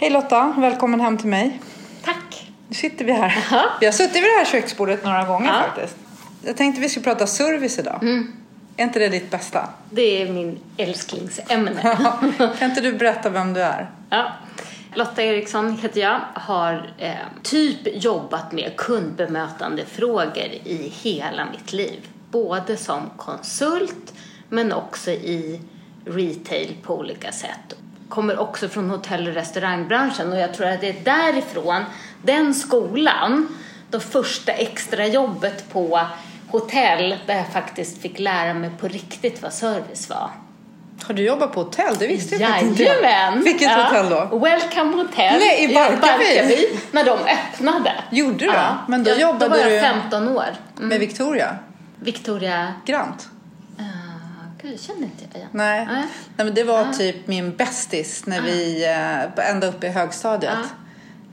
Hej Lotta, välkommen hem till mig. Tack. Nu sitter vi här. Aha. Vi har suttit vid det här köksbordet några gånger Ja. faktiskt. Jag tänkte vi skulle prata service idag. Är inte det ditt bästa? Det är min älsklingsämne. kan inte du berätta vem du är? ja. Lotta Eriksson heter jag. Har eh, typ jobbat med kundbemötande frågor i hela mitt liv. Både som konsult men också i retail på olika sätt. Kommer också från hotell och restaurangbranschen och jag tror att det är därifrån, den skolan, det första extra jobbet på hotell där jag faktiskt fick lära mig på riktigt vad service var. Har du jobbat på hotell? Det visste jag inte. Jajamän! Vilket Ja. hotell då? Welcome Hotel Nej, i Barkarby? när de öppnade. Gjorde du? Ja. Men då Ja, jobbade då var jag du 15 år. Mm. med Victoria Victoria... Grant? Gud, känner inte jag igen. Nej. Nej. Nej, men det var typ min bästis när vi, eh, ända upp i högstadiet.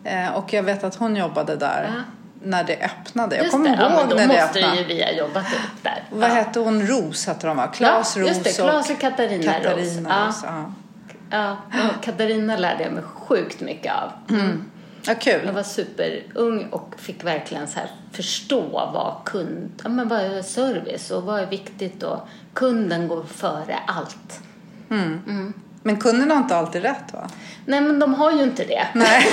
Eh, och jag vet att hon jobbade där Ja. när det öppnade. Jag kommer ja, ihåg då när det måste öppnade. ju vi ha jobbat upp där. Vad ja. hette hon? Ros hette de va? Klas ja, Ros just det, Klas och Katarina, Katarina Ros. Ros. Ja. Ja. Ja, Katarina lärde jag mig sjukt mycket av. Ja, kul. Jag var superung och fick verkligen så här förstå vad kund, ja, men vad är service och vad är viktigt och kunden går före allt. Men kunden har inte alltid rätt va? Nej men de har ju inte det. Nej.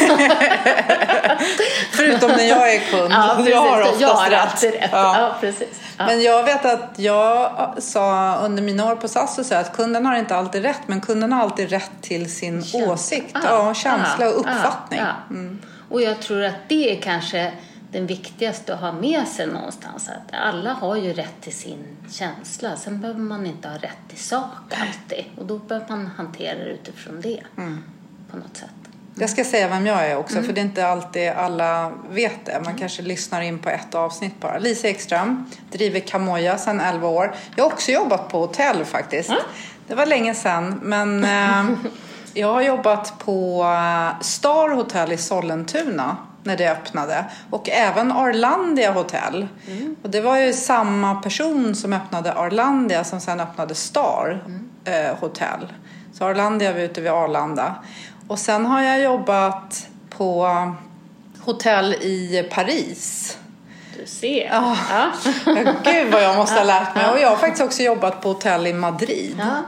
Förutom när jag är kund. Ja, precis. jag har oftast jag har rätt. rätt. Ja. Ja. precis. Ja. Men jag vet att jag sa under mina år på SAS så att kunden har inte alltid rätt men kunden har alltid rätt till sin Känsla. åsikt. Ja, Ja, känsla och ja, uppfattning. ja, ja. Och jag tror att det är kanske den viktigaste att ha med sig någonstans. Att alla har ju rätt till sin känsla. Sen behöver man inte ha rätt till sak alltid. Och då behöver man hantera det utifrån det. Mm. På något sätt. Jag ska säga vem jag är också Mm. för det är inte alltid alla vet det. Man kanske lyssnar in på ett avsnitt bara. Lisa Ekström, driver Kamoja sedan 11 år. Jag har också jobbat på hotell faktiskt. Det var länge sedan men eh, jag har jobbat på eh, Star Hotel i Sollentuna när det öppnade och även Arlandia hotell. Och det var ju samma person som öppnade Arlandia som sen öppnade Star eh, hotell. Så Arlandia var ute vid Arlanda. Och sen har jag jobbat på hotell i Paris. Du ser. Ja. Ja. Gud vad jag måste ha lärt mig. Och jag har faktiskt också jobbat på hotell i Madrid. Ja.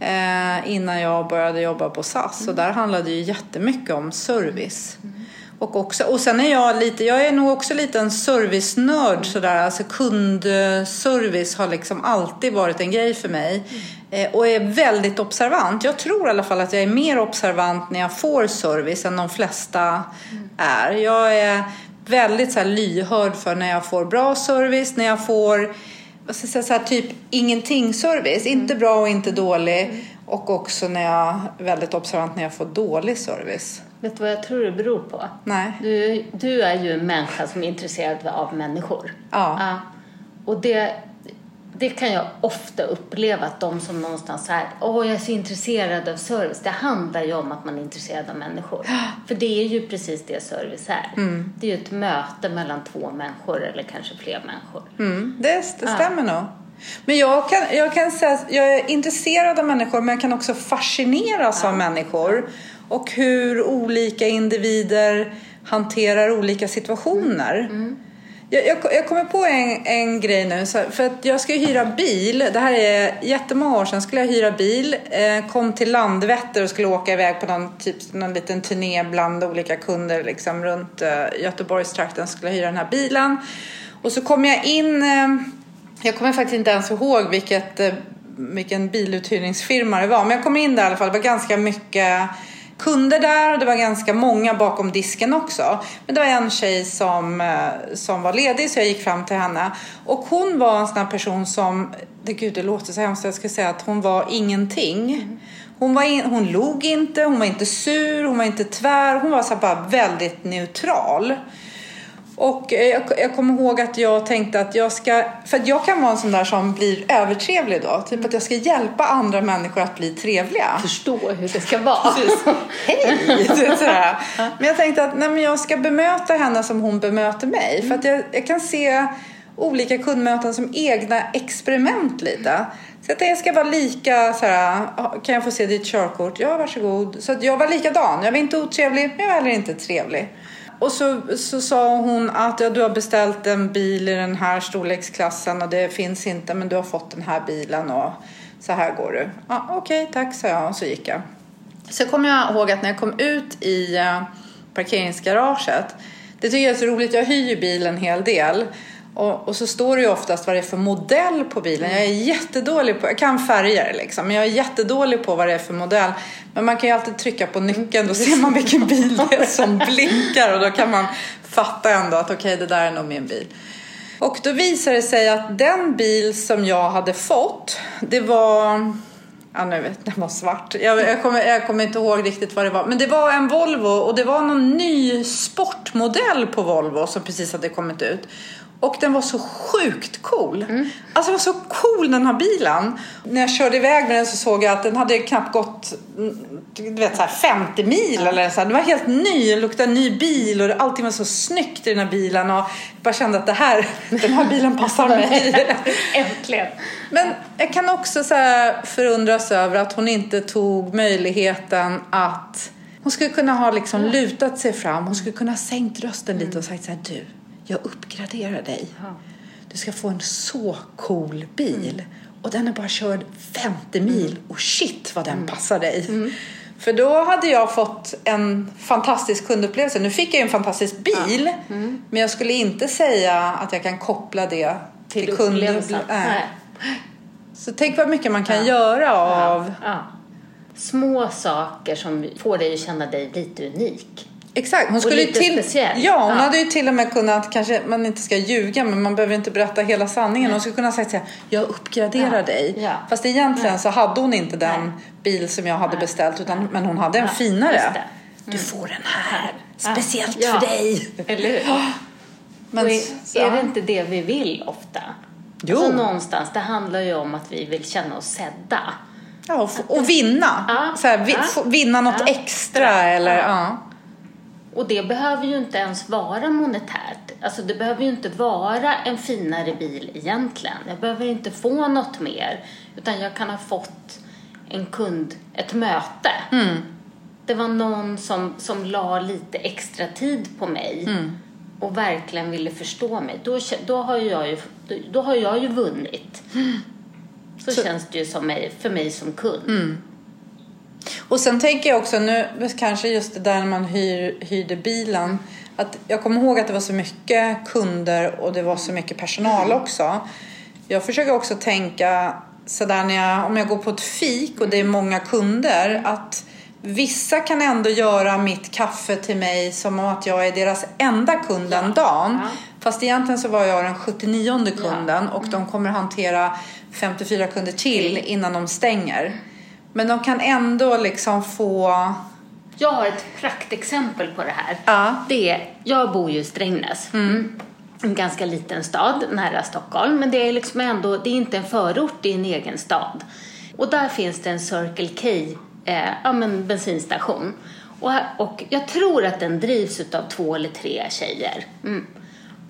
Eh, innan jag började jobba på SAS. Och där handlade det ju jättemycket om service. Och, också, och sen är jag lite, jag är nog också lite en servicenörd sådär. Alltså kundservice har liksom alltid varit en grej för mig. Eh, och är väldigt observant. Jag tror i alla fall att jag är mer observant när jag får service än de flesta är. Jag är väldigt så lyhörd för när jag får bra service, när jag får vad ska jag säga, så här, typ ingenting service. Inte bra och inte dålig. Och också när jag väldigt observant när jag får dålig service. Vet du vad jag tror det beror på? Nej. Du, du är ju en människa som är intresserad av människor. Ja. Och det, det kan jag ofta uppleva att de som någonstans är åh jag är så intresserad av service. Det handlar ju om att man är intresserad av människor. För det är ju precis det service är. Mm. Det är ju ett möte mellan två människor eller kanske fler människor. Mm, det, det stämmer nog. Men jag kan, jag kan säga jag är intresserad av människor men jag kan också fascineras av människor. Och hur olika individer hanterar olika situationer. Jag, jag, jag kommer på en, en grej nu. För att jag ska hyra bil. Det här är jättemånga år sedan. skulle jag hyra bil. Eh, kom till Landvetter och skulle åka iväg på någon, typ, någon liten turné bland olika kunder liksom, runt eh, Göteborgstrakten. Skulle jag hyra den här bilen. Och så kom jag in. Eh, jag kommer faktiskt inte ens ihåg vilket, eh, vilken biluthyrningsfirma det var. Men jag kom in där i alla fall. Det var ganska mycket kunder där och det var ganska många bakom disken också. Men det var en tjej som, eh, som var ledig så jag gick fram till henne. Och hon var en sån här person som, det, gud det låter så hemskt, jag ska säga att hon var ingenting. Hon, var in, hon log inte, hon var inte sur, hon var inte tvär, hon var så bara väldigt neutral. Och eh, jag, jag kommer ihåg att jag tänkte att jag ska, för jag kan vara en sån där som blir övertrevlig då. Typ att jag ska hjälpa andra människor att bli trevliga. Förstå hur det ska vara. Hej! Sådär. Men jag tänkte att nej, men jag ska bemöta henne som hon bemöter mig. För att jag, jag kan se olika kundmöten som egna experiment lite. Så att jag ska vara lika så här, "Ja, kan jag få se ditt körkort? Ja, varsågod. Så att jag var likadan. Jag var inte otrevlig, men jag var heller inte trevlig. Och så, så sa hon att ja, du har beställt en bil i den här storleksklassen och det finns inte, men du har fått den här bilen och så här går du. Ja, Okej, tack, sa jag och så gick jag. Så kommer jag ihåg att när jag kom ut i eh, parkeringsgaraget. Det tycker jag är så roligt. Jag hyr ju bil en hel del. Och, och så står det ju oftast vad det är för modell på bilen. Jag är jättedålig på, jag kan färger liksom, men jag är jättedålig på vad det är för modell. Men man kan ju alltid trycka på nyckeln, då ser man vilken bil det är som blinkar och då kan man fatta ändå att okej, det där är nog min bil. Och då visar det sig att den bil som jag hade fått, det var Ja, nu vet den var svart. Jag, jag, kommer, jag kommer inte ihåg riktigt vad det var. Men det var en Volvo och det var någon ny sportmodell på Volvo som precis hade kommit ut. Och den var så sjukt cool. Alltså den var så cool den här bilen. När jag körde iväg med den så såg jag att den hade knappt gått mm, du vet, så här 50 mil. Eller så här. Den var helt ny, den luktade ny bil och allting var så snyggt i den här bilen. Och jag bara kände att det här, den här bilen passar mig. Äntligen! Men jag kan också så förundras över att hon inte tog möjligheten att hon skulle kunna ha liksom lutat sig fram. Hon skulle kunna ha sänkt rösten lite och sagt så här, du, jag uppgraderar dig. Du ska få en så cool bil. Och den är bara körd 50 mil och shit vad den passar dig. För då hade jag fått en fantastisk kundupplevelse. Nu fick jag ju en fantastisk bil. Men jag skulle inte säga att jag kan koppla det till, Till kundupplevelsen. Så tänk vad mycket man kan göra av... Ja. Små saker som får dig att känna dig lite unik. Exakt. Hon skulle ju lite till... speciell. Ja, hon Ja. hade ju till och med kunnat, kanske man inte ska ljuga, men man behöver inte berätta hela sanningen. Hon skulle kunna sagt så här, jag uppgraderar Ja. dig. Ja. Fast egentligen så hade hon inte den Nej. bil som jag hade Nej. beställt, utan, men hon hade en finare. det. Du får den här, speciellt för dig. Eller hur? Men, och är, är det inte det vi vill ofta? Jo. Alltså någonstans, det handlar ju om att vi vill känna oss sedda. Ja, och, och vinna. Ja. Så här, vi, Ja. vinna något Ja. extra eller ja. Och det behöver ju inte ens vara monetärt. Alltså det behöver ju inte vara en finare bil egentligen. Jag behöver inte få något mer. Utan jag kan ha fått en kund, ett möte. Det var någon som, som la lite extra tid på mig. Och verkligen ville förstå mig. Då, då, har, jag ju, då, har jag ju vunnit. Så, Så- känns det ju som mig, för mig som kund. Och sen tänker jag också nu, kanske just det där när man hyr, hyrde bilen. Att jag kommer ihåg att det var så mycket kunder och det var så mycket personal också. Jag försöker också tänka sådär när jag, om jag går på ett fik och det är många kunder. Att vissa kan ändå göra mitt kaffe till mig som om att jag är deras enda kund den dagen. Ja. Fast egentligen så var jag den 79 kunden och de kommer hantera 54 kunder till innan de stänger. Men de kan ändå liksom få... Jag har ett praktexempel på det här. Ja. Det är, jag bor ju i Strängnäs. Mm. En ganska liten stad nära Stockholm. Men det är liksom ändå, det är inte en förort, det är en egen stad. Och där finns det en Circle K eh, ja, men bensinstation. Och, och jag tror att den drivs av två eller tre tjejer. Mm.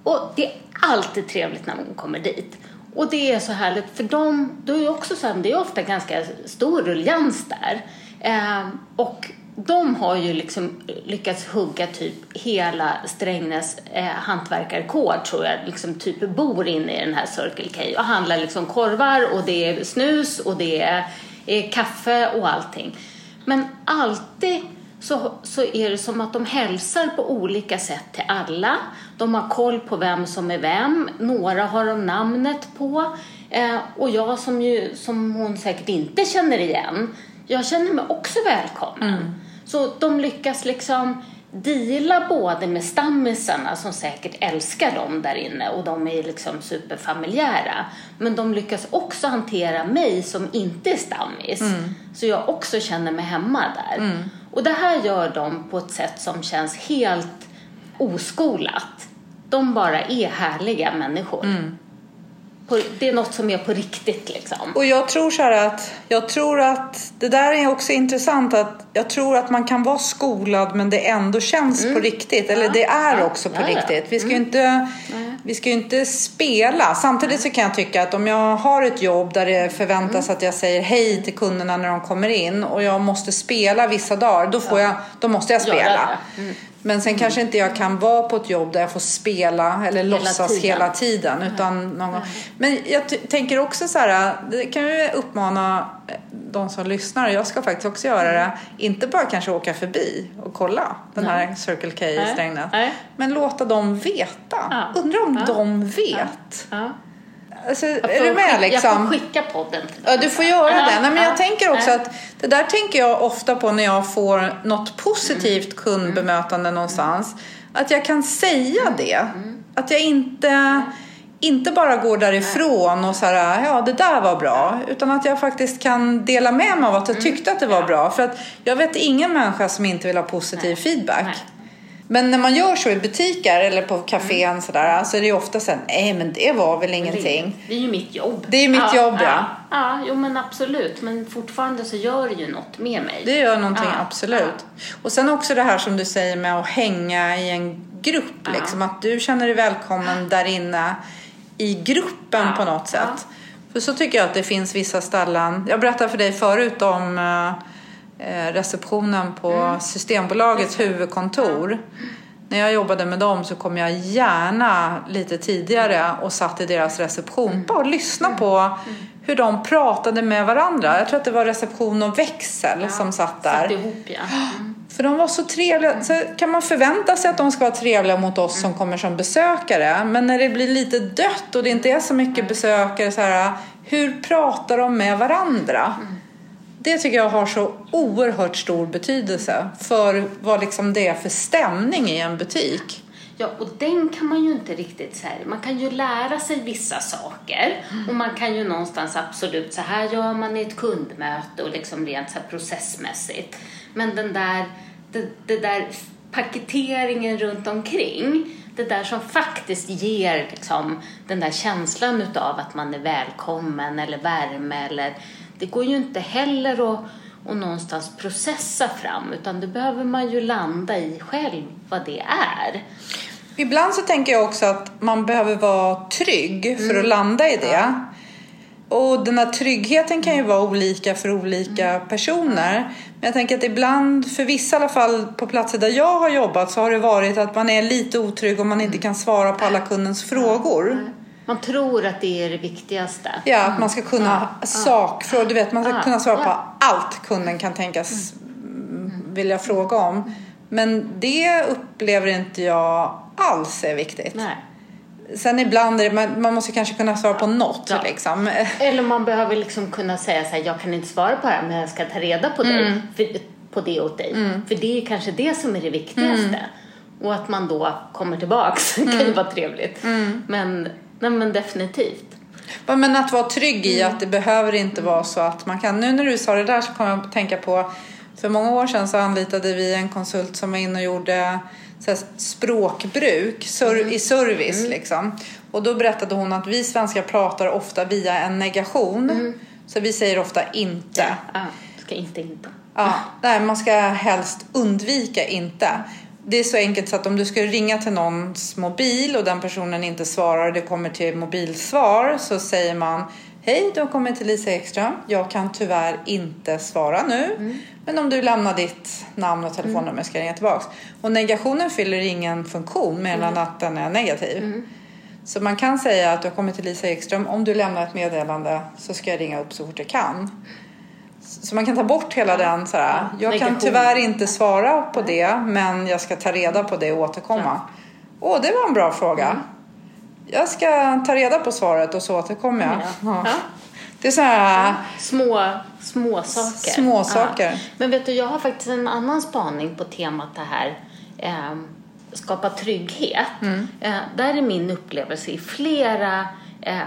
Och det är alltid trevligt när man kommer dit. Och det är så härligt, för de, då är också så här, det är ofta ganska stor ruljans där. Eh, och de har ju liksom lyckats hugga typ hela Strängnäs eh, hantverkarkår tror jag, liksom typ bor inne i den här Circle K och handlar liksom korvar och det är snus och det är, är kaffe och allting. Men alltid så, så är det som att de hälsar på olika sätt till alla. De har koll på vem som är vem. Några har de namnet på. Eh, och jag som, ju, som hon säkert inte känner igen, jag känner mig också välkommen. Så de lyckas liksom deala både med stammisarna som säkert älskar dem där inne och de är liksom superfamiljära. Men de lyckas också hantera mig som inte är stammis. Så jag också känner mig hemma där. Och det här gör de på ett sätt som känns helt oskolat. De bara är härliga människor. Mm. På, det är något som är på riktigt liksom. Och jag tror så här att, jag tror att det där är också intressant att jag tror att man kan vara skolad men det ändå känns på riktigt. Eller Ja, det är ja, också på ja, riktigt. Vi ska ju inte vi ska inte spela. Samtidigt så kan jag tycka att om jag har ett jobb där det förväntas Mm. att jag säger hej till kunderna när de kommer in och jag måste spela vissa dagar, då, får jag, då måste jag spela. Mm. Men sen kanske inte jag kan vara på ett jobb där jag får spela eller låtsas tiden. hela tiden. Utan någon gång. Men jag t- tänker också så här, det kan ju uppmana eh, de som lyssnar, och jag ska faktiskt också göra det, inte bara kanske åka förbi och kolla den här Circle K i Nej. Strängnäs. Nej. Men låta dem veta. Ja. Undrar om Ja. de vet. Ja. Alltså, Jag är får du med liksom? Jag får skicka podden till. Ja, du får göra Ja, det. Nej, men ja, jag tänker också att det där tänker jag ofta på när jag får något positivt Mm. kundbemötande någonstans. Att jag kan säga Mm. det. Att jag inte, inte bara går därifrån och så här, ja det där var bra. Utan att jag faktiskt kan dela med mig av att jag Mm. tyckte att det var bra. För att jag vet ingen människa som inte vill ha positiv feedback. Men när man gör så i butiker eller på kafén sådär, så är det ju ofta så här, nej men det var väl ingenting. Det är ju mitt jobb. Det är mitt jobb, ja. ja. Ja, jo men absolut. Men fortfarande så gör det ju något med mig. Det gör någonting, Ja, absolut. Och sen också det här som du säger med att hänga i en grupp. Ja. Liksom, att du känner dig välkommen där inne i gruppen Ja, på något ja. sätt. För så tycker jag att det finns vissa ställen. Jag berättade för dig förut om eh, receptionen på Mm. Systembolagets huvudkontor. När jag jobbade med dem så kom jag gärna lite tidigare och satt i deras reception. Mm. Bara och lyssna på hur de pratade med varandra. Jag tror att det var reception och växel som satt där. Satt ihop ja. Mm. För de var så trevliga. Så kan man förvänta sig att de ska vara trevliga mot oss som kommer som besökare. Men när det blir lite dött och det inte är så mycket besökare, så här, hur pratar de med varandra? Det tycker jag har så oerhört stor betydelse för vad liksom det är för stämning i en butik. Ja, och den kan man ju inte riktigt så här. Man kan ju lära sig vissa saker och man kan ju någonstans absolut så här gör man i ett kundmöte och liksom rent så här processmässigt. Men den där, det, det där paketeringen runt omkring, det där som faktiskt ger liksom den där känslan utav att man är välkommen eller värme eller det går ju inte heller att och någonstans processa fram utan det behöver man ju landa i själv vad det är. Ibland så tänker jag också att man behöver vara trygg för att landa i det. Och den här tryggheten kan ju vara olika för olika personer. Men jag tänker att ibland, för vissa i alla fall på platser där jag har jobbat så har det varit att man är lite otrygg och man inte kan svara på alla kundens frågor. Man tror att det är det viktigaste. Ja, att man ska kunna ha sakfrågor. Du vet, man ska Ja, kunna svara på ja. allt kunden kan tänkas vilja fråga om. Men det upplever inte jag alls är viktigt. Nej. Sen ibland är det, man, man måste kanske kunna svara på något Ja. liksom. Eller man behöver liksom kunna säga så här, jag kan inte svara på det här men jag ska ta reda på, dig, för, på det åt dig. För det är kanske det som är det viktigaste. Och att man då kommer tillbaks kan ju vara trevligt. Men, nej, men definitivt. Men att vara trygg i att det behöver inte vara så att man kan. Nu när du sa det där så kom jag att tänka på för många år sedan så anlitade vi en konsult som var inne och gjorde språkbruk ser, i service liksom. Och då berättade hon att vi svenskar pratar ofta via en negation. Så vi säger ofta inte. Ja, ska inte inte. Ja, nej, man ska helst undvika inte. Det är så enkelt så att om du ska ringa till någons mobil och den personen inte svarar och det kommer till mobilsvar så säger man Hej, du har kommit till Lisa Ekström. Jag kan tyvärr inte svara nu. Men om du lämnar ditt namn och telefonnummer ska jag ringa tillbaks. Och negationen fyller ingen funktion mer än att den är negativ. Så man kan säga att du har kommit till Lisa Ekström. Om du lämnar ett meddelande så ska jag ringa upp så fort jag kan. Så man kan ta bort hela den så här. Jag kan tyvärr inte svara på det men jag ska ta reda på det och återkomma. Åh, det var en bra fråga. Jag ska ta reda på svaret och så återkommer jag. Ja. Ja. Ja. Det är så här. Små, små saker. Små saker. Ja. Men vet du, jag har faktiskt en annan spaning på temat det här eh, skapa trygghet. Mm. Eh, där är min upplevelse i flera, eh,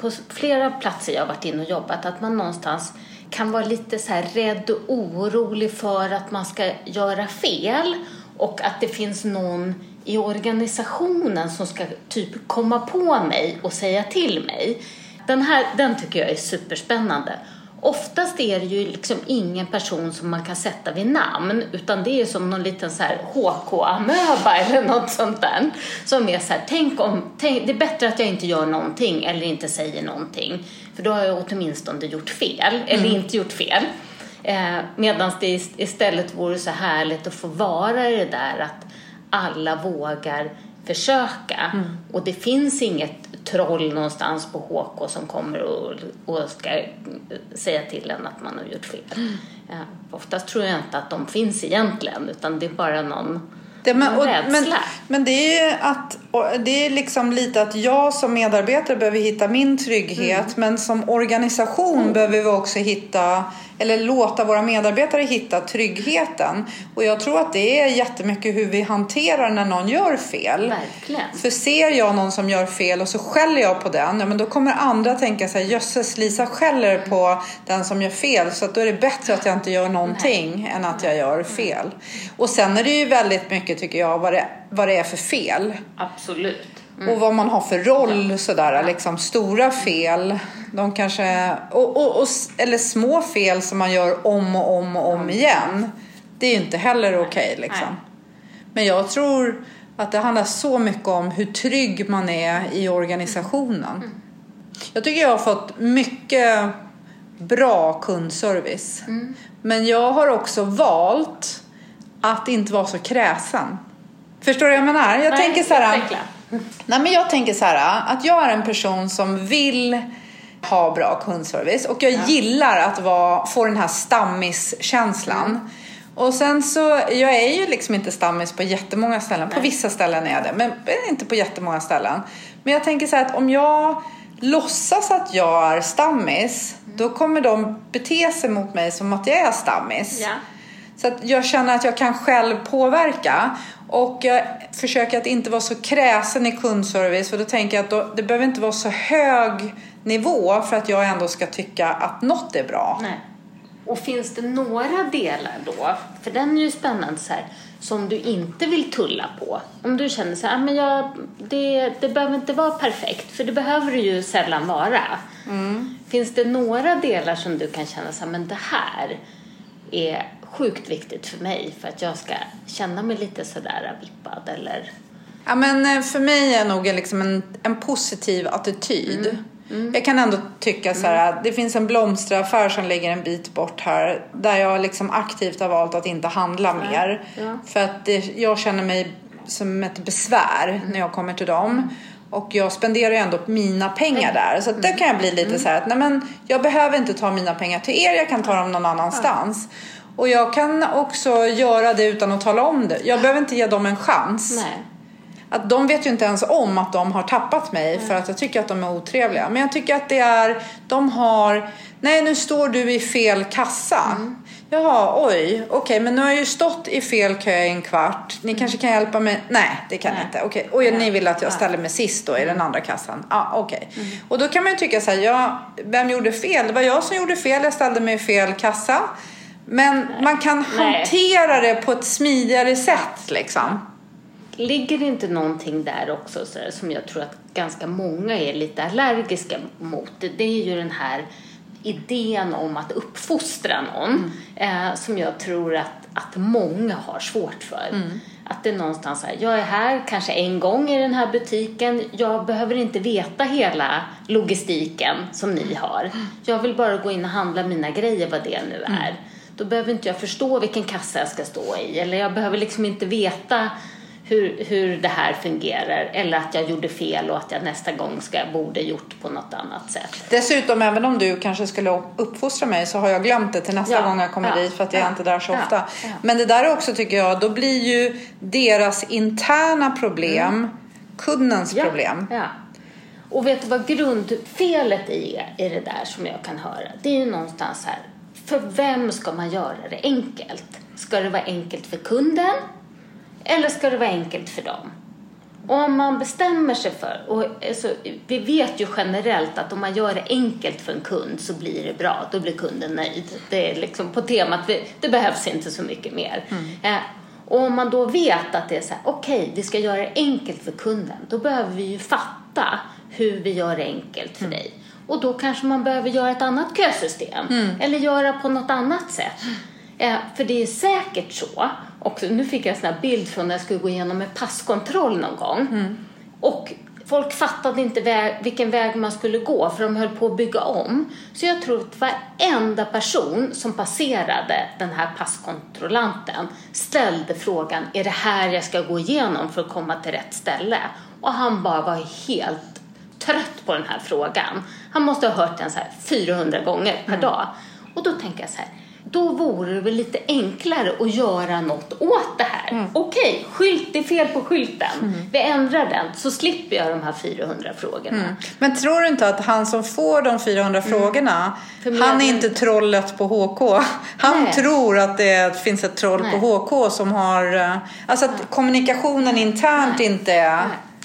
på flera platser jag har varit inne och jobbat att man någonstans kan vara lite så här rädd och orolig för att man ska göra fel och att det finns någon i organisationen som ska typ komma på mig och säga till mig. Den här den tycker jag är superspännande. oftast är det ju liksom ingen person som man kan sätta vid namn utan det är som någon liten så här HK-amöba eller något sånt där. Som är så här, tänk om, tänk, det är bättre att jag inte gör någonting eller inte säger någonting. För då har jag åtminstone gjort fel, eller inte gjort fel. Eh, Medan det istället vore så härligt att få vara i det där att alla vågar försöka. Mm. Och det finns inget troll någonstans på HK som kommer och, och ska säga till en att man har gjort fel. Mm. Ja, oftast tror jag inte att de finns egentligen utan det är bara någon det, men, och, men, men, det är att det är liksom lite att jag som medarbetare behöver hitta min trygghet mm. men som organisation mm. behöver vi också hitta eller låta våra medarbetare hitta tryggheten. Och jag tror att det är jättemycket hur vi hanterar när någon gör fel. Verkligen. För ser jag någon som gör fel och så skäller jag på den, ja men då kommer andra tänka så här, jösses Lisa skäller på den som gör fel så att då är det bättre att jag inte gör någonting Nej. än att jag gör fel. Och sen är det ju väldigt mycket tycker jag vad det, vad det är för fel. Absolut. Mm. Och vad man har för roll sådär, liksom stora fel. De kanske, och, och, och, eller små fel som man gör om och om och om igen. Det är ju inte heller okej okay, liksom. Men jag tror att det handlar så mycket om hur trygg man är i organisationen. Mm. Jag tycker jag har fått mycket bra kundservice. Mm. Men jag har också valt att inte vara så kräsen. Förstår du vad jag menar? Jag Nej, tänker så här. Nej, men jag tänker så här att jag är en person som vill ha bra kundservice och jag ja. gillar att vara, få den här stammiskänslan. Mm. Och sen så, jag är ju liksom inte stammis på jättemånga ställen. Nej. På vissa ställen är jag det, men inte på jättemånga ställen. Men jag tänker så här att om jag låtsas att jag är stammis, mm. då kommer de bete sig mot mig som att jag är stammis. Ja. Så att jag känner att jag kan själv påverka. Och jag försöker att inte vara så kräsen i kundservice för då tänker jag att då, det behöver inte vara så hög nivå för att jag ändå ska tycka att något är bra. Nej. Och finns det några delar då, för den är ju spännande så här, som du inte vill tulla på? Om du känner så här, ah, men jag, det, det behöver inte vara perfekt, för det behöver det ju sällan vara. Mm. Finns det några delar som du kan känna så här, men det här är sjukt viktigt för mig för att jag ska känna mig lite sådär vippad eller... Ja men eh, för mig är nog liksom en, en positiv attityd. Mm. Mm. Jag kan ändå tycka så här, mm. det finns en blomsteraffär som ligger en bit bort här där jag liksom aktivt har valt att inte handla ja. mer. Ja. För att det, jag känner mig som ett besvär mm. när jag kommer till dem. Och jag spenderar ju ändå mina pengar där. Så där kan jag bli lite mm. så här att nej men jag behöver inte ta mina pengar till er, jag kan ta dem någon annanstans. Och jag kan också göra det utan att tala om det. Jag behöver inte ge dem en chans. Nej. Att de vet ju inte ens om att de har tappat mig för att jag tycker att de är otrevliga. Men jag tycker att det är, de har, nej nu står du i fel kassa. Mm. Jaha, oj, okej, okay, men nu har jag ju stått i fel kö i en kvart. Ni mm. kanske kan hjälpa mig? Nej, det kan ni inte. Okej, okay. och ni vill att jag ställer mig sist då i den andra kassan? Ja, ah, okej. Okay. Mm. Och då kan man ju tycka så här, ja, vem gjorde fel? Det var jag som gjorde fel, jag ställde mig i fel kassa. Men Nej. man kan Nej. hantera det på ett smidigare sätt liksom. Ligger det inte någonting där också så som jag tror att ganska många är lite allergiska mot? Det, är ju den här idén om att uppfostra någon mm. eh, som jag tror att, att många har svårt för. Mm. Att det är någonstans här, jag är här kanske en gång i den här butiken, jag behöver inte veta hela logistiken som ni har. Mm. Jag vill bara gå in och handla mina grejer, vad det nu är. Mm då behöver inte jag förstå vilken kassa jag ska stå i eller jag behöver liksom inte veta hur, hur det här fungerar eller att jag gjorde fel och att jag nästa gång ska, borde gjort på något annat sätt. Dessutom, även om du kanske skulle uppfostra mig så har jag glömt det till nästa ja, gång jag kommer ja, dit för att jag ja, är inte där så ofta. Men det där också tycker jag, då blir ju deras interna problem mm. kundens problem. Och vet du vad grundfelet är i det där som jag kan höra? Det är ju någonstans här för vem ska man göra det enkelt? Ska det vara enkelt för kunden eller ska det vara enkelt för dem? Om man bestämmer sig för, och alltså, vi vet ju generellt att om man gör det enkelt för en kund så blir det bra, då blir kunden nöjd. Det är liksom på temat, det behövs inte så mycket mer. Mm. Eh, och om man då vet att det är så här, okej, okay, vi ska göra det enkelt för kunden, då behöver vi ju fatta hur vi gör det enkelt för mm. dig. Och då kanske man behöver göra ett annat kösystem. Mm. Eller göra på något annat sätt. Eh, för det är säkert så. Också, nu fick jag en sån här bild från när jag skulle gå igenom en passkontroll någon gång. Mm. Och folk fattade inte väg, vilken väg man skulle gå för de höll på att bygga om. Så jag tror att varenda person som passerade den här passkontrollanten ställde frågan, är det här jag ska gå igenom för att komma till rätt ställe? Och han bara var helt trött på den här frågan. Han måste ha hört den så här 400 gånger per dag. Och då tänker jag så här, då vore det väl lite enklare att göra något åt det här. Okej, skylt, det är fel på skylten. Vi ändrar den så slipper jag de här 400 frågorna. Men tror du inte att han som får de 400 frågorna, Förmedling. han är inte trollet på HK. Han Nej. tror att det finns ett troll Nej. på HK som har... eh, Alltså att kommunikationen internt inte är...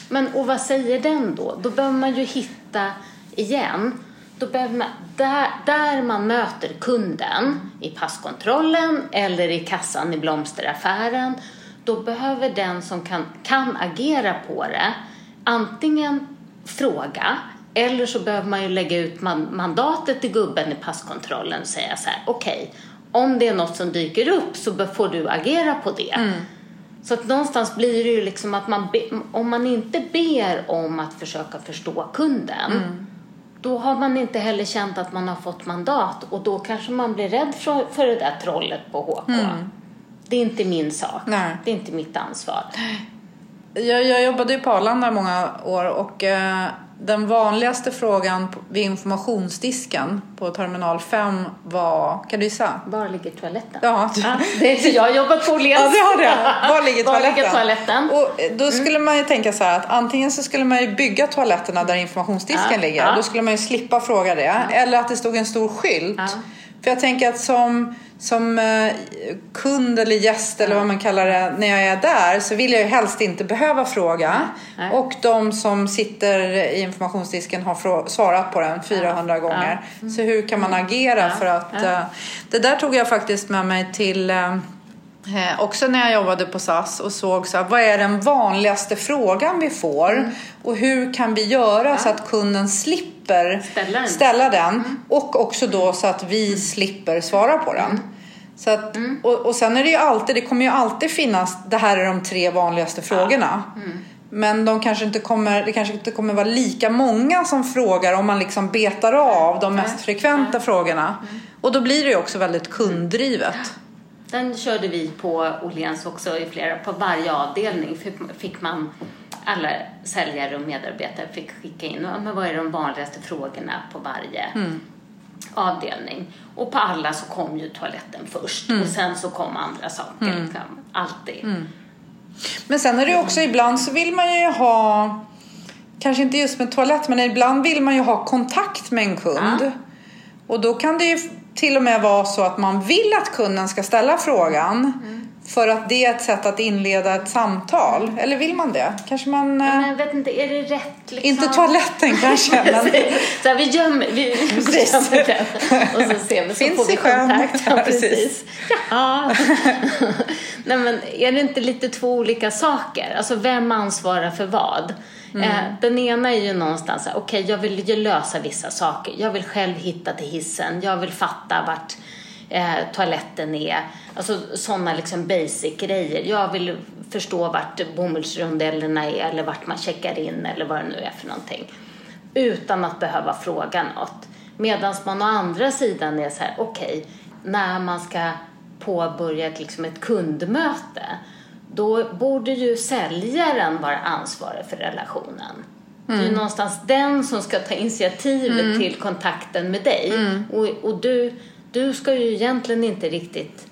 Men och vad säger den då? Då behöver man ju hitta igen. Då behöver man, där, där man möter kunden i passkontrollen eller i kassan i blomsteraffären. Då behöver den som kan, kan agera på det antingen fråga eller så behöver man ju lägga ut man, mandatet till gubben i passkontrollen och säga så här okej om det är något som dyker upp så får du agera på det. Så att någonstans blir det ju liksom att man be, om man inte ber om att försöka förstå kunden då har man inte heller känt att man har fått mandat och då kanske man blir rädd för, för det där trollet på HK. Det är inte min sak. Nej. Det är inte mitt ansvar. Jag, jag jobbade ju på Arlanda många år och eh, den vanligaste frågan vid informationsdisken på terminal 5 var, kan du gissa? Var ligger toaletten? Ja, Ja, det är, jag har jobbat på Åhléns. Ja, det har det. Var ligger Var toaletten? ligger toaletten? Och eh, då skulle man ju tänka så här att antingen så skulle man ju bygga toaletterna där informationsdisken Ja, ligger. ja. Då skulle man ju slippa fråga det. Eller att det stod en stor skylt. Ja. För jag tänker att som, som eh, kund eller gäst eller vad man kallar det när jag är där så vill jag ju helst inte behöva fråga. Nej. Och de som sitter i informationsdisken har svarat på den 400 gånger. Så hur kan man agera för att... Ja. eh, det där tog jag faktiskt med mig till... eh, också när jag jobbade på SAS och såg så här, vad är den vanligaste frågan vi får Mm. och hur kan vi göra så att kunden slipper Ställa den. ställa den och också då så att vi slipper svara på den. Så att, och, och sen är det ju alltid, det kommer ju alltid finnas, det här är de tre vanligaste frågorna. Men de kanske inte kommer, det kanske inte kommer vara lika många som frågar om man liksom betar av de mest frekventa frågorna. Och då blir det ju också väldigt kunddrivet. Den körde vi på Åhléns också i flera, på varje avdelning fick, man alla säljare och medarbetare fick skicka in men vad är de vanligaste frågorna på varje avdelning. Och på alla så kom ju toaletten först och sen så kom andra saker. Liksom. Alltid. Men sen är det ju också ibland så vill man ju ha, kanske inte just med toalett, men ibland vill man ju ha kontakt med en kund. Ja. Och då kan det ju till och med vara så att man vill att kunden ska ställa frågan. För att det är ett sätt att inleda ett samtal. Eller vill man det? Kanske man... Men eh, jag vet inte, är det rätt liksom? inte toaletten kanske, men... så här, vi gömmer, vi gömmer den och så ser vi, så Finns får vi i sjön. kontakt. Ja, Ja, precis. Ja. Nej, men är det inte lite två olika saker? Alltså vem ansvarar för vad? Mm. Eh, den ena är ju någonstans okej jag vill ju lösa vissa saker. Jag vill själv hitta till hissen. Jag vill fatta vart eh, toaletten är. Alltså sådana liksom basic grejer. Jag vill förstå vart bomullsrondellerna är eller vart man checkar in eller vad det nu är för någonting. Utan att behöva fråga något. Medan man å andra sidan är så här, okej, när man ska påbörja liksom ett kundmöte då borde ju säljaren vara ansvarig för relationen. Det är ju någonstans den som ska ta initiativet till kontakten med dig. Och, och du, du ska ju egentligen inte riktigt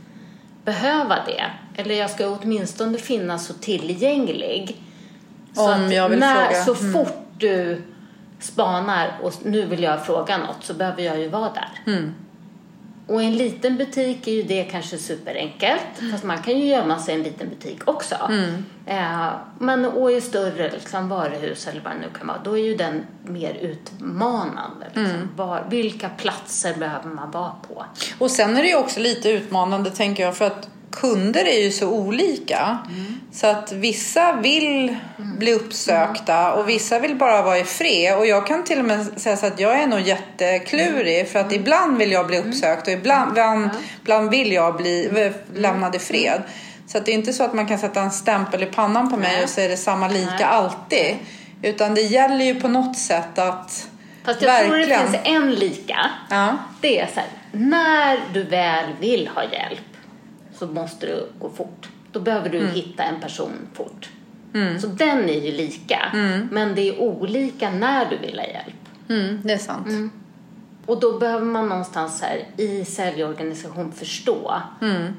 behöva det. Eller jag ska åtminstone finnas så tillgänglig. Så Om jag vill när, fråga. Så fort du spanar och nu vill jag fråga något så behöver jag ju vara där. Mm. Och i en liten butik är ju det kanske superenkelt. Fast man kan ju gömma sig i en liten butik också. Mm. Eh, men och i större liksom, varuhus eller vad det nu kan vara, då är ju den mer utmanande. Liksom. Mm. Var, vilka platser behöver man vara på? Och sen är det ju också lite utmanande tänker jag för att kunder är ju så olika. Så att vissa vill bli uppsökta och vissa vill bara vara i fred. Och jag kan till och med säga så att jag är nog jätteklurig för att ibland vill jag bli uppsökt och ibland, ibland, ibland vill jag bli lämnad i fred. Så att det är inte så att man kan sätta en stämpel i pannan på mig och så är det samma lika alltid. Utan det gäller ju på något sätt att Fast jag tror det finns en lika. Ja. Det är så här, när du väl vill ha hjälp så måste det gå fort. Då behöver du hitta en person fort. Så den är ju lika, men det är olika när du vill ha hjälp. Mm, det är sant. Och då behöver man någonstans här i säljorganisation förstå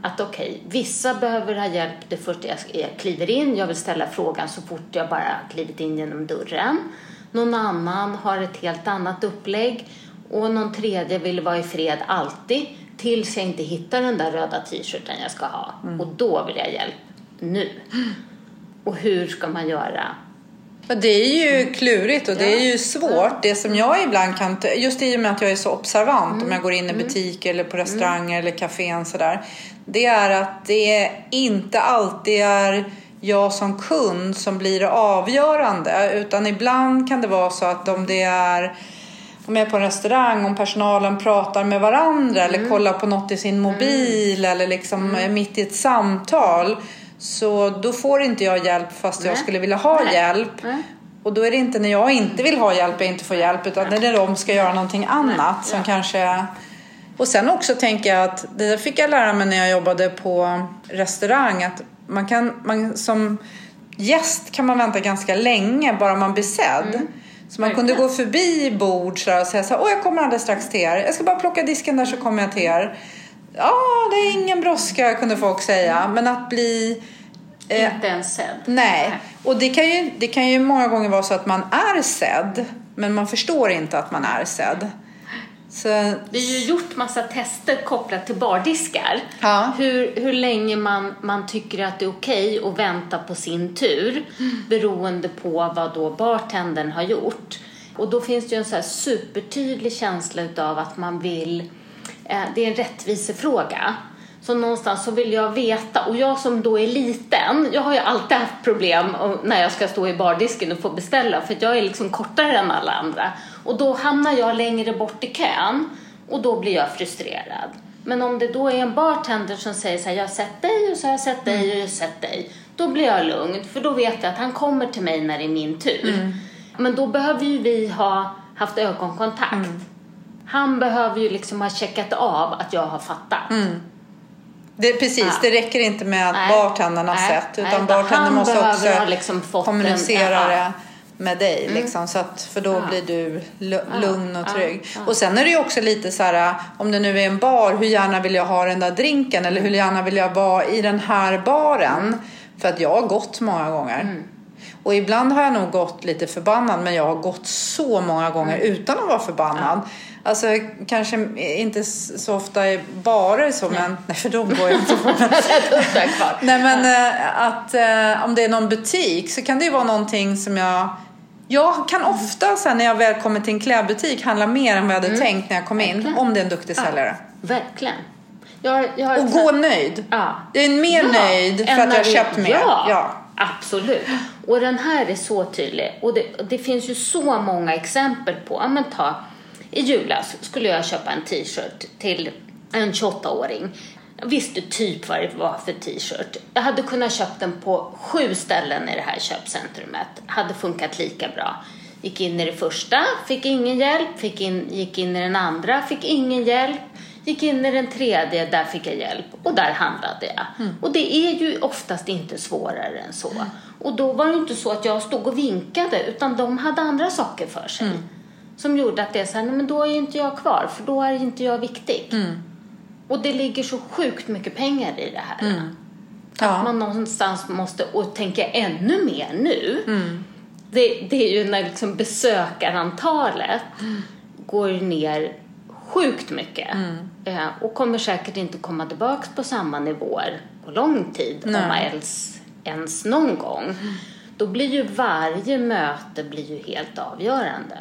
att okej, vissa behöver ha hjälp det första jag, kliver in. Jag vill ställa frågan så fort jag bara klivit in genom dörren. Någon annan har ett helt annat upplägg och någon tredje vill vara i fred alltid tills jag inte hittar den där röda t-shirten jag ska ha. Och då vill jag hjälp nu. Och hur ska man göra? Det är ju klurigt och det är ju svårt. Det som jag ibland kan, just i och med att jag är så observant om jag går in i butik eller på restauranger eller kafén sådär. Det är att det inte alltid är jag som kund som blir avgörande. Utan ibland kan det vara så att om det är om jag är på en restaurang, om personalen pratar med varandra eller kollar på något i sin mobil eller liksom är mitt i ett samtal. Så då får inte jag hjälp fast jag Nej. skulle vilja ha Nej. hjälp. Nej. Och då är det inte när jag inte vill ha hjälp jag inte får hjälp utan när de ska göra någonting annat som Ja. kanske... Och sen också tänker jag att det där fick jag lära mig när jag jobbade på restaurang att man kan, man, som gäst kan man vänta ganska länge bara man blir sedd. Så man kunde gå förbi bord så och säga så här, åh jag kommer alldeles strax till er. Jag ska bara plocka disken där så kommer jag till er. Ja, det är ingen brådska kunde folk säga. Men att bli Eh, Inte ens sedd. Nej, och det kan, ju, det kan ju många gånger vara så att man är sedd men man förstår inte att man är sedd. Så, Vi har ju gjort massa tester kopplat till bardiskar. Ja. Hur, hur länge man, man tycker att det är okej att vänta på sin tur beroende på vad då bartendern har gjort. Och då finns det ju en så här supertydlig känsla utav att man vill... Eh, det är en rättvisefråga. Så någonstans så vill jag veta, och jag som då är liten, jag har ju alltid haft problem när jag ska stå i bardisken och få beställa för att jag är liksom kortare än alla andra. Och då hamnar jag längre bort i kön och då blir jag frustrerad. Men om det då är en bartender som säger så här, jag har sett dig och så har jag sett dig och jag har sett dig. Då blir jag lugn för då vet jag att han kommer till mig när det är min tur. Men då behöver ju vi ha haft ögonkontakt. Han behöver ju liksom ha checkat av att jag har fattat. Det, precis, Ja. det räcker inte med att Nej. bartendern har Nej. sett Nej, utan utan bartendern måste också liksom kommunicera en- ja. det med dig. Liksom, så att, för då Ja. blir du lu- lugn och Ja. trygg. Ja. Och sen är det ju också lite så här, om det nu är en bar, hur gärna vill jag ha den där drinken? Eller hur gärna vill jag vara i den här baren? För att jag har gått många gånger. Mm. Och ibland har jag nog gått lite förbannad men jag har gått så många gånger Mm. utan att vara förbannad. Alltså kanske inte så ofta i barer så men, nej för de går jag inte på. Nej men eh, att eh, om det är någon butik så kan det ju vara någonting som jag jag kan ofta sen när jag väl kommer till en klädbutik handla mer än vad jag hade tänkt när jag kom in. Mm. Verkligen. Om det är en duktig säljare. Verkligen. Jag, jag Och gå nöjd. Ja. Jag är mer Ja, nöjd för att jag har köpt mer. Ja, Ja. absolut. Och den här är så tydlig. Och det, det finns ju så många exempel på, ja men ta, i julas skulle jag köpa en t-shirt till en 28-åring. Jag visste typ vad det var för t-shirt. Jag hade kunnat köpt den på sju ställen i det här köpcentrumet. Hade funkat lika bra. Gick in i det första, fick ingen hjälp. Fick in, gick in i den andra, fick ingen hjälp. Gick in i den tredje, där fick jag hjälp och där handlade jag. Och det är ju oftast inte svårare än så. Och då var det inte så att jag stod och vinkade utan de hade andra saker för sig. Som gjorde att det är så här, nej men då är inte jag kvar för då är inte jag viktig. Och det ligger så sjukt mycket pengar i det här. Ja. Man någonstans måste, och tänka ännu mer nu. Det, det är ju när liksom besökarantalet går ner sjukt mycket. Eh, och kommer säkert inte komma tillbaka på samma nivåer på lång tid. Nej. Om man ens, ens någon gång. Då blir ju varje möte blir ju helt avgörande.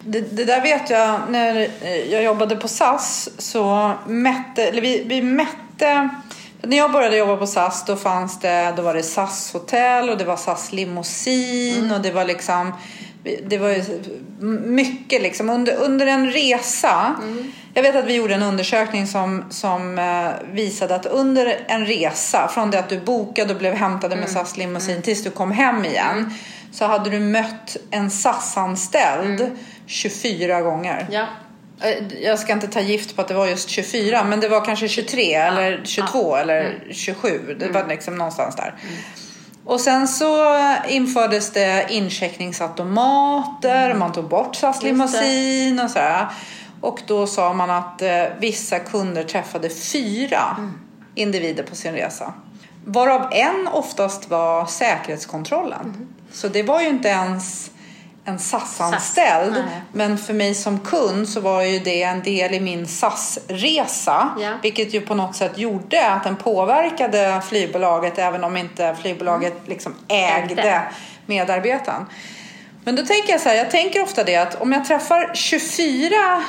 Det, det där vet jag när jag jobbade på SAS så mätte, eller vi, vi mätte När jag började jobba på SAS då fanns det, då var det SAS hotell och det var SAS limousin Mm. och det var liksom det var mycket liksom under, under en resa. Mm. Jag vet att vi gjorde en undersökning som, som eh, visade att under en resa från det att du bokade och blev hämtade Mm. med SAS limousin tills du kom hem igen så hade du mött en SAS-anställd 24 gånger. Ja. Eh, Jag ska inte ta gift på att det var just 24 men det var kanske 23 eller 22 eller 27. Det var liksom någonstans där. Och sen så infördes det incheckningsautomater, man tog bort SAS limousin och sådär. Och då sa man att eh, vissa kunder träffade fyra individer på sin resa. Varav en oftast var säkerhetskontrollen. Så det var ju inte ens en SAS-anställd. SAS, men för mig som kund så var ju det en del i min SAS-resa. Ja. Vilket ju på något sätt gjorde att den påverkade flygbolaget även om inte flygbolaget liksom ägde Ägde. medarbetaren. Men då tänker jag så här, jag tänker ofta det att om jag träffar 24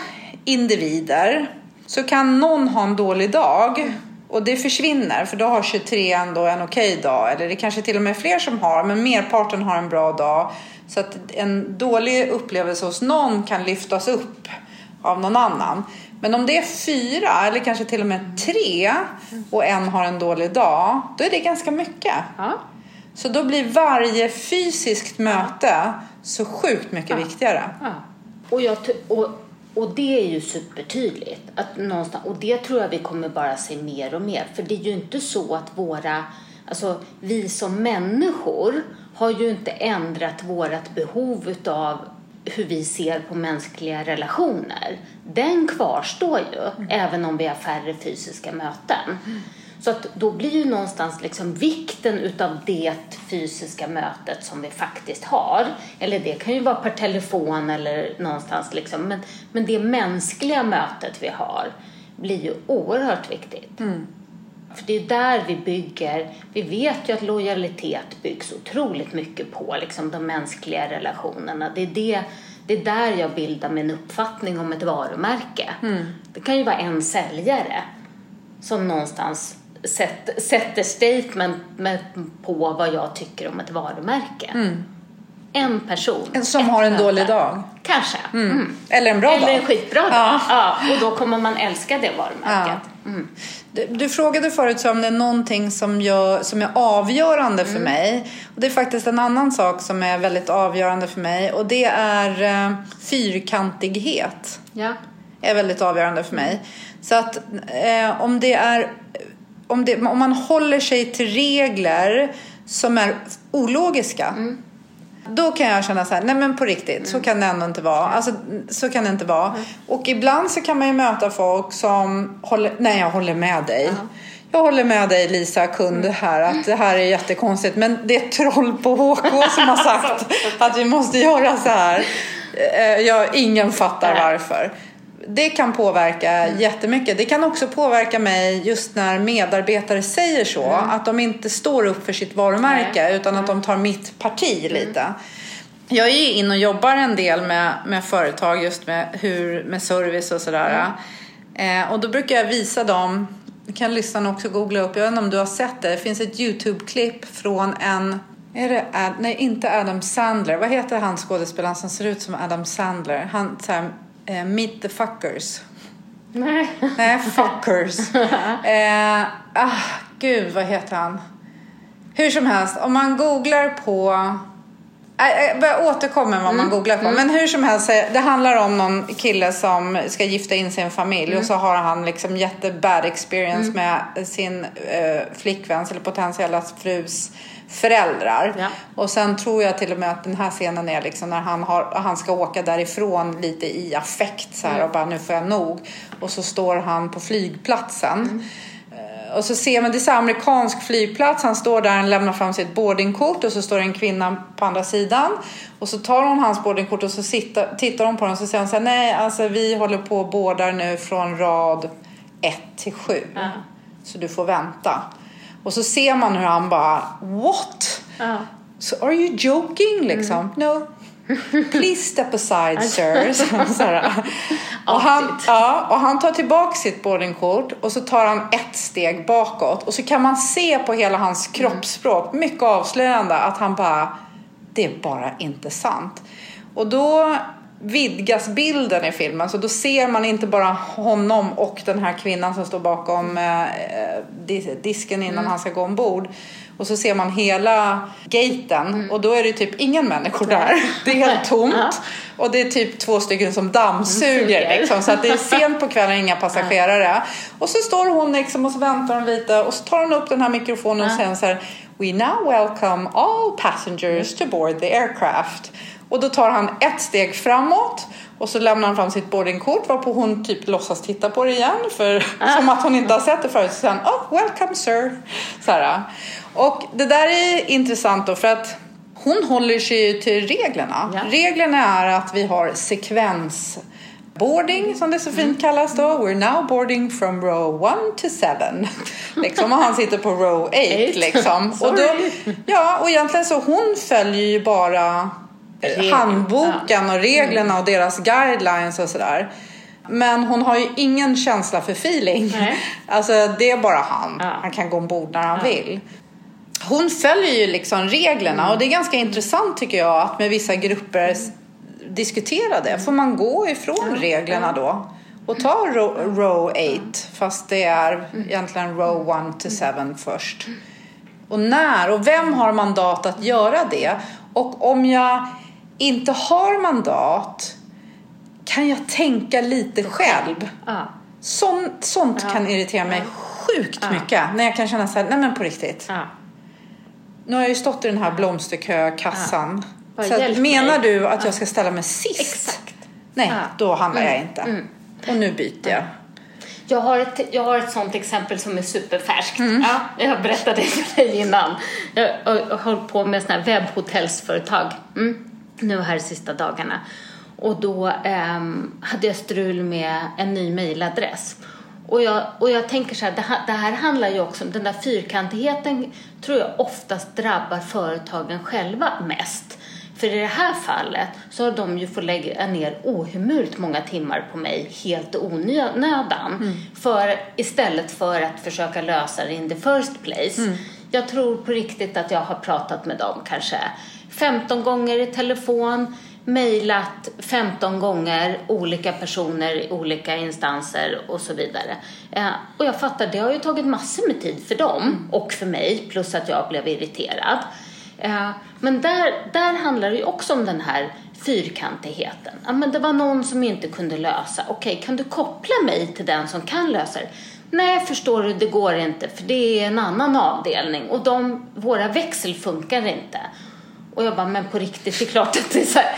individer så kan någon ha en dålig dag och det försvinner för då har 23 ändå en okej dag eller det kanske till och med fler som har men merparten har en bra dag så att en dålig upplevelse hos någon kan lyftas upp av någon annan. Men om det är fyra eller kanske till och med tre och en har en dålig dag då är det ganska mycket. Ja. Så då blir varje fysiskt möte så sjukt mycket viktigare. Ja. Och, jag, och, och det är ju supertydligt. Att någonstans, och det tror jag vi kommer bara se mer och mer. För det är ju inte så att våra, alltså vi som människor har ju inte ändrat vårt behov utav hur vi ser på mänskliga relationer. Den kvarstår ju, även om vi har färre fysiska möten. Så att då blir ju någonstans liksom vikten utav det fysiska mötet som vi faktiskt har, eller det kan ju vara per telefon eller någonstans liksom, men, men det mänskliga mötet vi har blir ju oerhört viktigt. För det är där vi bygger, vi vet ju att lojalitet byggs otroligt mycket på liksom de mänskliga relationerna. Det är, det, det är där jag bildar min uppfattning om ett varumärke. Det kan ju vara en säljare som någonstans sätter, sätter statement på vad jag tycker om ett varumärke. En person. En som har en möte. dålig dag. Kanske. Mm. Eller en bra Eller dag. en skitbra dag. Ja. Ja. och då kommer man älska det varumärket. Mm. Du, du frågade förut om det är någonting som, jag, som är avgörande för mig. Och det är faktiskt en annan sak som är väldigt avgörande för mig. Och det är eh, fyrkantighet. Ja. är väldigt avgörande för mig. Så att eh, om det är om, det, om man håller sig till regler som är ologiska då kan jag känna så här, nej men på riktigt, så kan det ändå inte vara. Alltså, så kan det inte vara. Och ibland så kan man ju möta folk som håller, nej jag håller med dig. Jag håller med dig Lisa, kund här, att det här är jättekonstigt. Men det är troll på HK som har sagt att vi måste göra så här. Eh, Jag, ingen fattar varför. Det kan påverka jättemycket. Det kan också påverka mig just när medarbetare säger så. Att de inte står upp för sitt varumärke Nej. utan att de tar mitt parti lite. Jag är ju in och jobbar en del med, med företag just med, hur, med service och sådär. Eh, och då brukar jag visa dem, kan lyssnarna också googla upp, jag vet inte om du har sett det. Det finns ett YouTube-klipp från en är det Ad, nej, inte Adam Sandler. Vad heter han skådespelaren som ser ut som Adam Sandler? Han så här, eh, Meet the fuckers. Nej. Nej, fuckers. eh, ah, gud, vad heter han? Hur som helst, om man googlar på... Äh, äh, Jag återkommer vad man googlar på. Men hur som helst, eh, det handlar om någon kille som ska gifta in sin familj och så har han liksom jättebad experience med sin eh, flickväns eller potentiella frus föräldrar. Ja. Och sen tror jag till och med att den här scenen är liksom när han, har, han ska åka därifrån lite i affekt så här och bara nu får jag nog. Och så står han på flygplatsen. Eh, Och så ser man, det är så amerikansk flygplats, han står där och lämnar fram sitt boardingkort och så står en kvinna på andra sidan. Och så tar hon hans boardingkort och så sitter, tittar hon på den och så säger hon så här, nej alltså vi håller på och boardar nu från rad 1 till 7. Ja. Så du får vänta. Och så ser man hur han bara, what? Ja. So are you joking liksom? No. Please step aside sir. Och, han, ja, och han tar tillbaka sitt boardingkort och så tar han ett steg bakåt. Och så kan man se på hela hans kroppsspråk, mycket avslöjande, att han bara, det är bara inte sant. Och då vidgas bilden i filmen. Så då ser man inte bara honom och den här kvinnan som står bakom eh, disken innan mm. han ska gå ombord. Och så ser man hela gaten mm. och då är det typ ingen människor där. Det är helt tomt. Ja. Och det är typ två stycken som dammsuger liksom. Så att det är sent på kvällen, inga passagerare. Och så står hon liksom och så väntar hon lite och så tar hon upp den här mikrofonen och säger så här We now welcome all passengers to board the aircraft. Och då tar han ett steg framåt och så lämnar han fram sitt boardingkort varpå hon typ låtsas titta på det igen för, som att hon inte har sett det förut. Så han oh welcome sir. Så här. Och det där är intressant då för att hon håller sig till reglerna. Ja. Reglerna är att vi har sekvens boarding som det så fint mm. kallas då. We're now boarding from row 1 to 7. liksom, och han sitter på row 8 liksom. och då, ja, och egentligen så hon följer ju bara Handboken och reglerna och deras guidelines och sådär. Men hon har ju ingen känsla för feeling. Nej. Alltså det är bara han. Ja. Han kan gå ombord när han ja. vill. Hon följer ju liksom reglerna mm. och det är ganska intressant tycker jag att med vissa grupper diskutera det. Får man gå ifrån ja. reglerna då? Och ta row, row 8 fast det är mm. egentligen row 1 till 7 först. Och när och vem har mandat att göra det? Och om jag inte har mandat kan jag tänka lite själv. Ja. Sånt, sånt ja. kan irritera mig sjukt ja. mycket. När jag kan känna så här, nej men på riktigt. Nu har jag ju stått i den här blomsterkökassan. Ja. Så menar du att jag ska ställa mig sist? Exakt. Nej, då handlar mm. jag inte. Mm. Och nu byter jag. Jag har, ett, jag har ett sånt exempel som är superfärskt. Mm. Ja, jag berättade det för dig innan. Jag har hållit på med sådana här webbhotellsföretag. Mm nu här de sista dagarna. Och då eh, hade jag strul med en ny mejladress. Och jag, och jag tänker så här, det här, det här handlar ju också om den där fyrkantigheten tror jag oftast drabbar företagen själva mest. För i det här fallet så har de ju fått lägga ner ohemult många timmar på mig helt onödan. Mm. För, istället för att försöka lösa det in the first place. Mm. Jag tror på riktigt att jag har pratat med dem kanske 15 gånger i telefon, mejlat 15 gånger olika personer i olika instanser och så vidare. Eh, och jag fattar, det har ju tagit massor med tid för dem och för mig, plus att jag blev irriterad. Eh, men där, där handlar det ju också om den här fyrkantigheten. Ja, men det var någon som inte kunde lösa. Okej, kan du koppla mig till den som kan lösa det? Nej, förstår du, det går inte för det är en annan avdelning och de, våra växel funkar inte. Och jag bara, men på riktigt, det är klart att, det är, så här,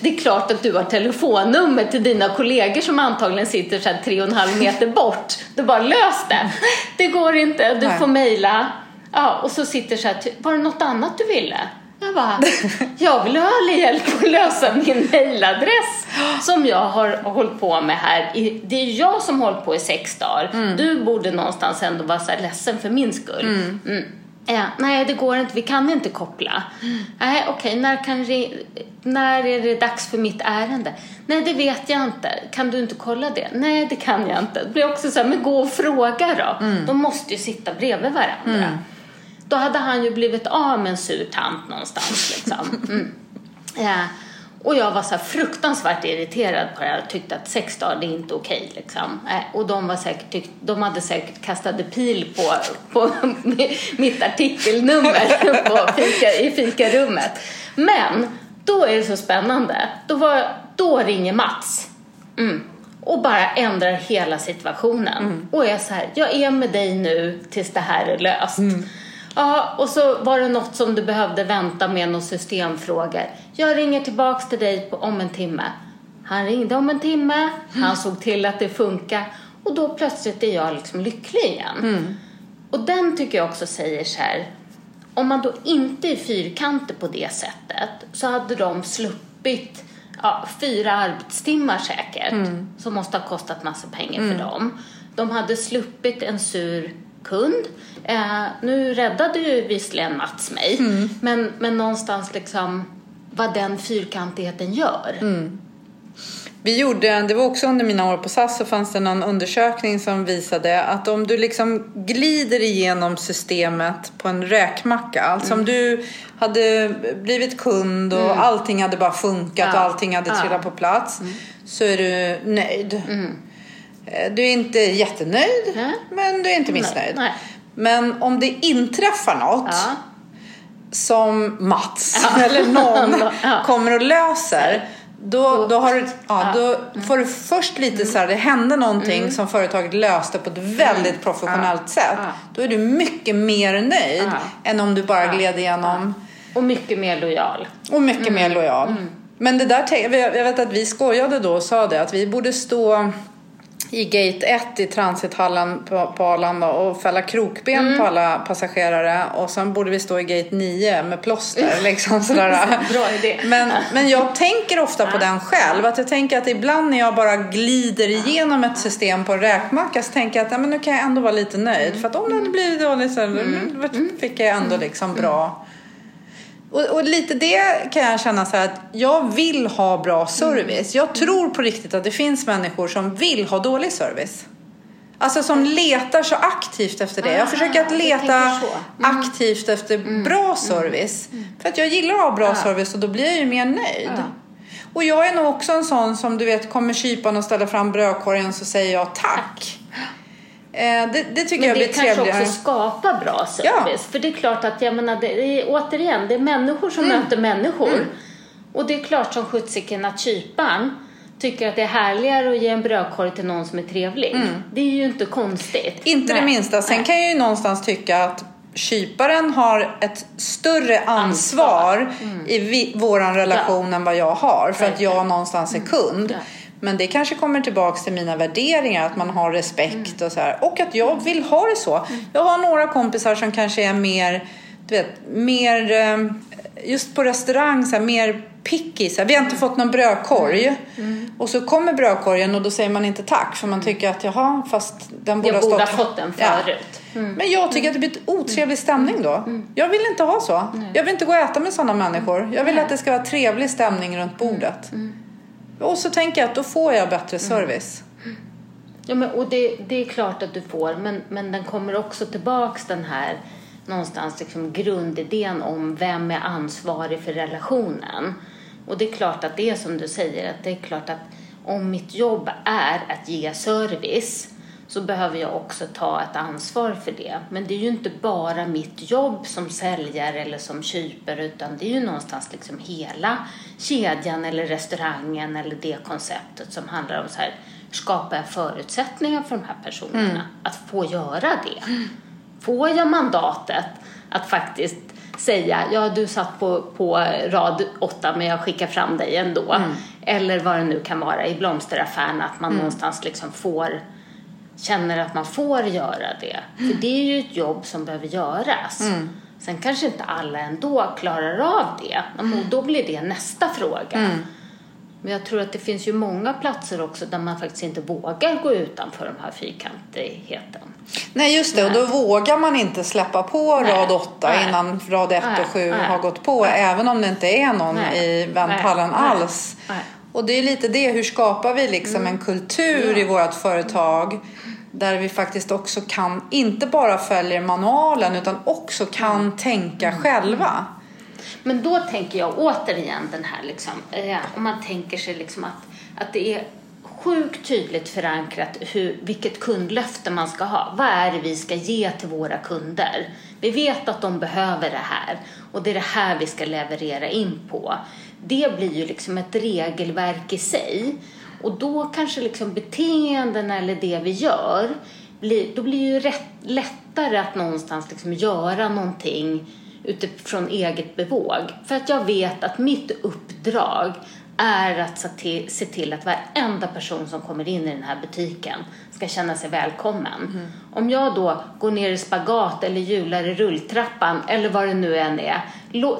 det är klart att du har telefonnummer till dina kollegor som antagligen sitter så här tre och en halv meter bort. Du bara, lös det! Det går inte, du får mejla. Ja, och så sitter så här, var det något annat du ville? Jag bara, jag vill ha hjälp att lösa min mejladress som jag har hållit på med här. Det är jag som har hållit på i sex dagar. Mm. Du borde någonstans ändå vara så här ledsen för min skull. Mm. Mm. Ja, nej, det går inte. Vi kan inte koppla. Nej, okej. När, kan när är det dags för mitt ärende? Nej, det vet jag inte. Kan du inte kolla det? Nej, det kan jag inte. Det blir också så här, men gå och fråga då. Mm. De måste ju sitta bredvid varandra. Mm. Då hade han ju blivit av med en sur tant någonstans. Liksom. Mm. Ja. Och jag var så fruktansvärt irriterad på det här och tyckte att sex dagar det är inte okej. Liksom. Äh, och de, var säkert tyckt, de hade säkert kastat pil på, på mitt artikelnummer på fika, i fikarummet. Men då är det så spännande. Då, var, då ringer Mats. Mm. Och bara ändrar hela situationen. Mm. Och är så här, jag är med dig nu tills det här är löst. Mm. Ja, och så var det något som du behövde vänta med, några systemfrågor. Jag ringer tillbaks till dig på, om en timme. Han ringde om en timme, han såg till att det funkar och då plötsligt är jag liksom lycklig igen. Mm. Och den tycker jag också säger så här, om man då inte är fyrkantig på det sättet så hade de sluppit ja, fyra arbetstimmar säkert, mm. som måste ha kostat massa pengar mm. för dem. De hade sluppit en sur kund. Eh, nu räddade ju visserligen Mats mig, mm. men, men någonstans liksom vad den fyrkantigheten gör. Vi gjorde, det var också under mina år på SAS så fanns det någon undersökning som visade att om du liksom glider igenom systemet på en räkmacka, alltså om du hade blivit kund och allting hade bara funkat och Ja. allting hade Ja. trillat på plats så är du nöjd. Eh, Du är inte jättenöjd Nej. men du är inte missnöjd. Nej. Men om det inträffar något Ja. som Mats eller någon Ja. kommer och löser då, då, har du, ja, då får du först lite Mm. så här, det hände någonting som företaget löste på ett väldigt professionellt sätt. Ja. Då är du mycket mer nöjd Ja. än om du bara gled igenom Och mycket mer lojal. och mycket mer Mm. lojal. Men det där, jag vet att vi skojade då och sa det att vi borde stå i gate 1 i transithallen på, på Arlanda och fälla krokben Mm. på alla passagerare och sen borde vi stå i gate 9 med plåster liksom sådär. Bra idé. Men, men jag tänker ofta på den själv. Att jag tänker att ibland när jag bara glider igenom ett system på en räkmacka så tänker jag att ja, men nu kan jag ändå vara lite nöjd. För att om det hade blivit dåligt så mm. fick jag ändå liksom bra. Och, och lite det kan jag känna så här att jag vill ha bra service. Jag tror på riktigt att det finns människor som vill ha dålig service. Alltså som letar så aktivt efter det. Jag försöker att leta så. aktivt efter bra service. För att jag gillar att ha bra service och då blir jag ju mer nöjd. Ja. Och jag är nog också en sån som du vet kommer kypan och ställer fram brödkorgen så säger jag tack. Eh, det, det tycker Men jag det blir kanske trevligare. också skapar bra service. För det är klart att, jag menar, det är, återigen, det är människor som Mm. möter människor. Och det är klart som sjuttsiken att kyparen tycker att det är härligare att ge en brödkorg till någon som är trevlig. Det är ju inte konstigt. Mm. Inte det Nej. minsta. Sen Nej. kan jag ju någonstans tycka att kyparen har ett större ansvar, i vi, våran relation än vad jag har. För att jag någonstans är kund. Ja. Men det kanske kommer tillbaks till mina värderingar, att man har respekt och så här. Och att jag vill ha det så. Jag har några kompisar som kanske är mer, du vet, mer, eh, just på restaurang, så här, mer picky. Så här. Vi har inte fått någon brödkorg. Och så kommer brödkorgen och då säger man inte tack för man tycker att jaha, fast den borde Jag ha borde ha fått den Ja. förut. Men jag tycker att det blir ett otrevlig stämning då. Jag vill inte ha så. Jag vill inte gå och äta med sådana människor. Jag vill att det ska vara trevlig stämning runt bordet. Och så tänker jag att då får jag bättre service. Ja, men, och det, det är klart att du får, men, men den kommer också tillbaks den här någonstans liksom grundidén om vem är ansvarig för relationen. Och det är klart att det är som du säger, att det är klart att om mitt jobb är att ge service så behöver jag också ta ett ansvar för det. Men det är ju inte bara mitt jobb som säljare eller som kypare utan det är ju någonstans liksom hela kedjan eller restaurangen eller det konceptet som handlar om så här skapa förutsättningar för de här personerna att få göra det. Får jag mandatet att faktiskt säga ja du satt på, på rad åtta men jag skickar fram dig ändå. Eller vad det nu kan vara i blomsteraffären att man någonstans liksom får känner att man får göra det. För det är ju ett jobb som behöver göras. Sen kanske inte alla ändå klarar av det. Och då blir det nästa fråga. Men jag tror att det finns ju många platser också där man faktiskt inte vågar gå utanför de här fyrkantigheten. Nej just det, och då vågar man inte släppa på Nej. rad 8 Nej. innan rad 1 Nej. och 7 Nej. har gått på. Även om det inte är någon Nej. i vänthallen Nej. Nej. alls. Och det är lite det, hur skapar vi liksom Mm. en kultur i vårt företag där vi faktiskt också kan, inte bara följer manualen utan också kan Mm. tänka själva. Men då tänker jag återigen den här liksom, eh, om man tänker sig liksom att, att det är sjukt tydligt förankrat hur, vilket kundlöfte man ska ha. Vad är det vi ska ge till våra kunder? Vi vet att de behöver det här och det är det här vi ska leverera in på. Det blir ju liksom ett regelverk i sig och då kanske liksom beteenden eller det vi gör då blir det ju rätt, lättare att någonstans liksom göra någonting utifrån eget bevåg. För att jag vet att mitt uppdrag är att se till, att varenda person som kommer in i den här butiken ska känna sig välkommen. Om jag då går ner i spagat eller hjular i rulltrappan eller vad det nu än är,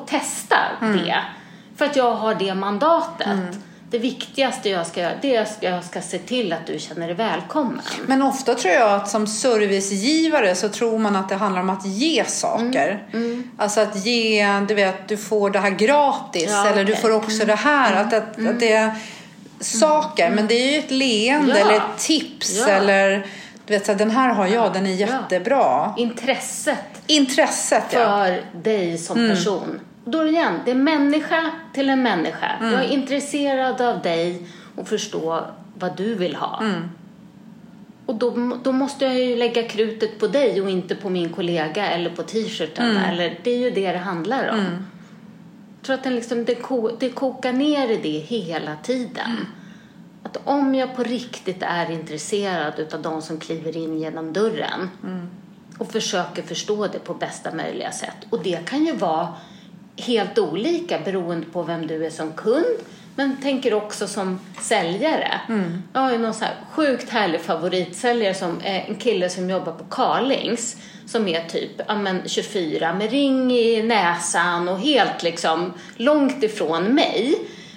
testa det. För att jag har det mandatet. det viktigaste jag ska göra det är att jag ska se till att du känner dig välkommen. Men ofta tror jag att som servicegivare så tror man att det handlar om att ge saker. Mm. Alltså att ge, du vet, du får det här gratis Ja, eller du okej. får också det här. Att, att, att det är saker, men det är ju ett leende Ja. eller ett tips Ja. eller du vet, så här, den här har jag, den är jättebra. Intresset Intresset för dig som person. Då igen, det är människa till en människa. Jag är intresserad av dig och förstå vad du vill ha. Och då, då måste jag ju lägga krutet på dig och inte på min kollega eller på t-shirten. Eller, det är ju det det handlar om. Jag tror att den liksom, det, ko, det kokar ner i det hela tiden. Att om jag på riktigt är intresserad av de som kliver in genom dörren och försöker förstå det på bästa möjliga sätt. Och det kan ju vara helt olika beroende på vem du är som kund men tänker också som säljare. Jag har ju någon så här sjukt härlig favoritsäljare som är en kille som jobbar på Carlings som är typ ja, men 24 med ring i näsan och helt liksom långt ifrån mig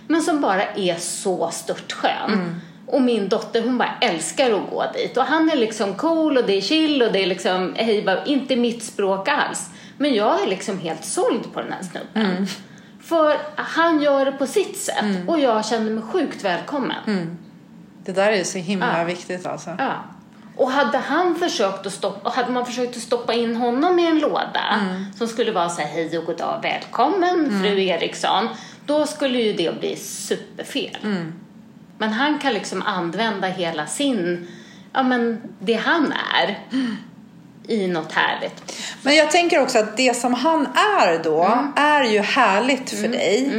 men som bara är så störtskön. Och min dotter hon bara älskar att gå dit. Och han är liksom cool och det är chill och det är liksom, hej, inte mitt språk alls. Men jag är liksom helt såld på den här snubben. För han gör det på sitt sätt och jag känner mig sjukt välkommen. Det där är så himla Ja. viktigt alltså. Ja. Och hade han försökt att stoppa, hade man försökt att stoppa in honom i en låda som skulle vara så här, hej och god dag, välkommen fru Eriksson. Då skulle ju det bli superfel. Men han kan liksom använda hela sin, ja men det han är i något härligt. Men jag tänker också att det som han är då Mm. är ju härligt för dig.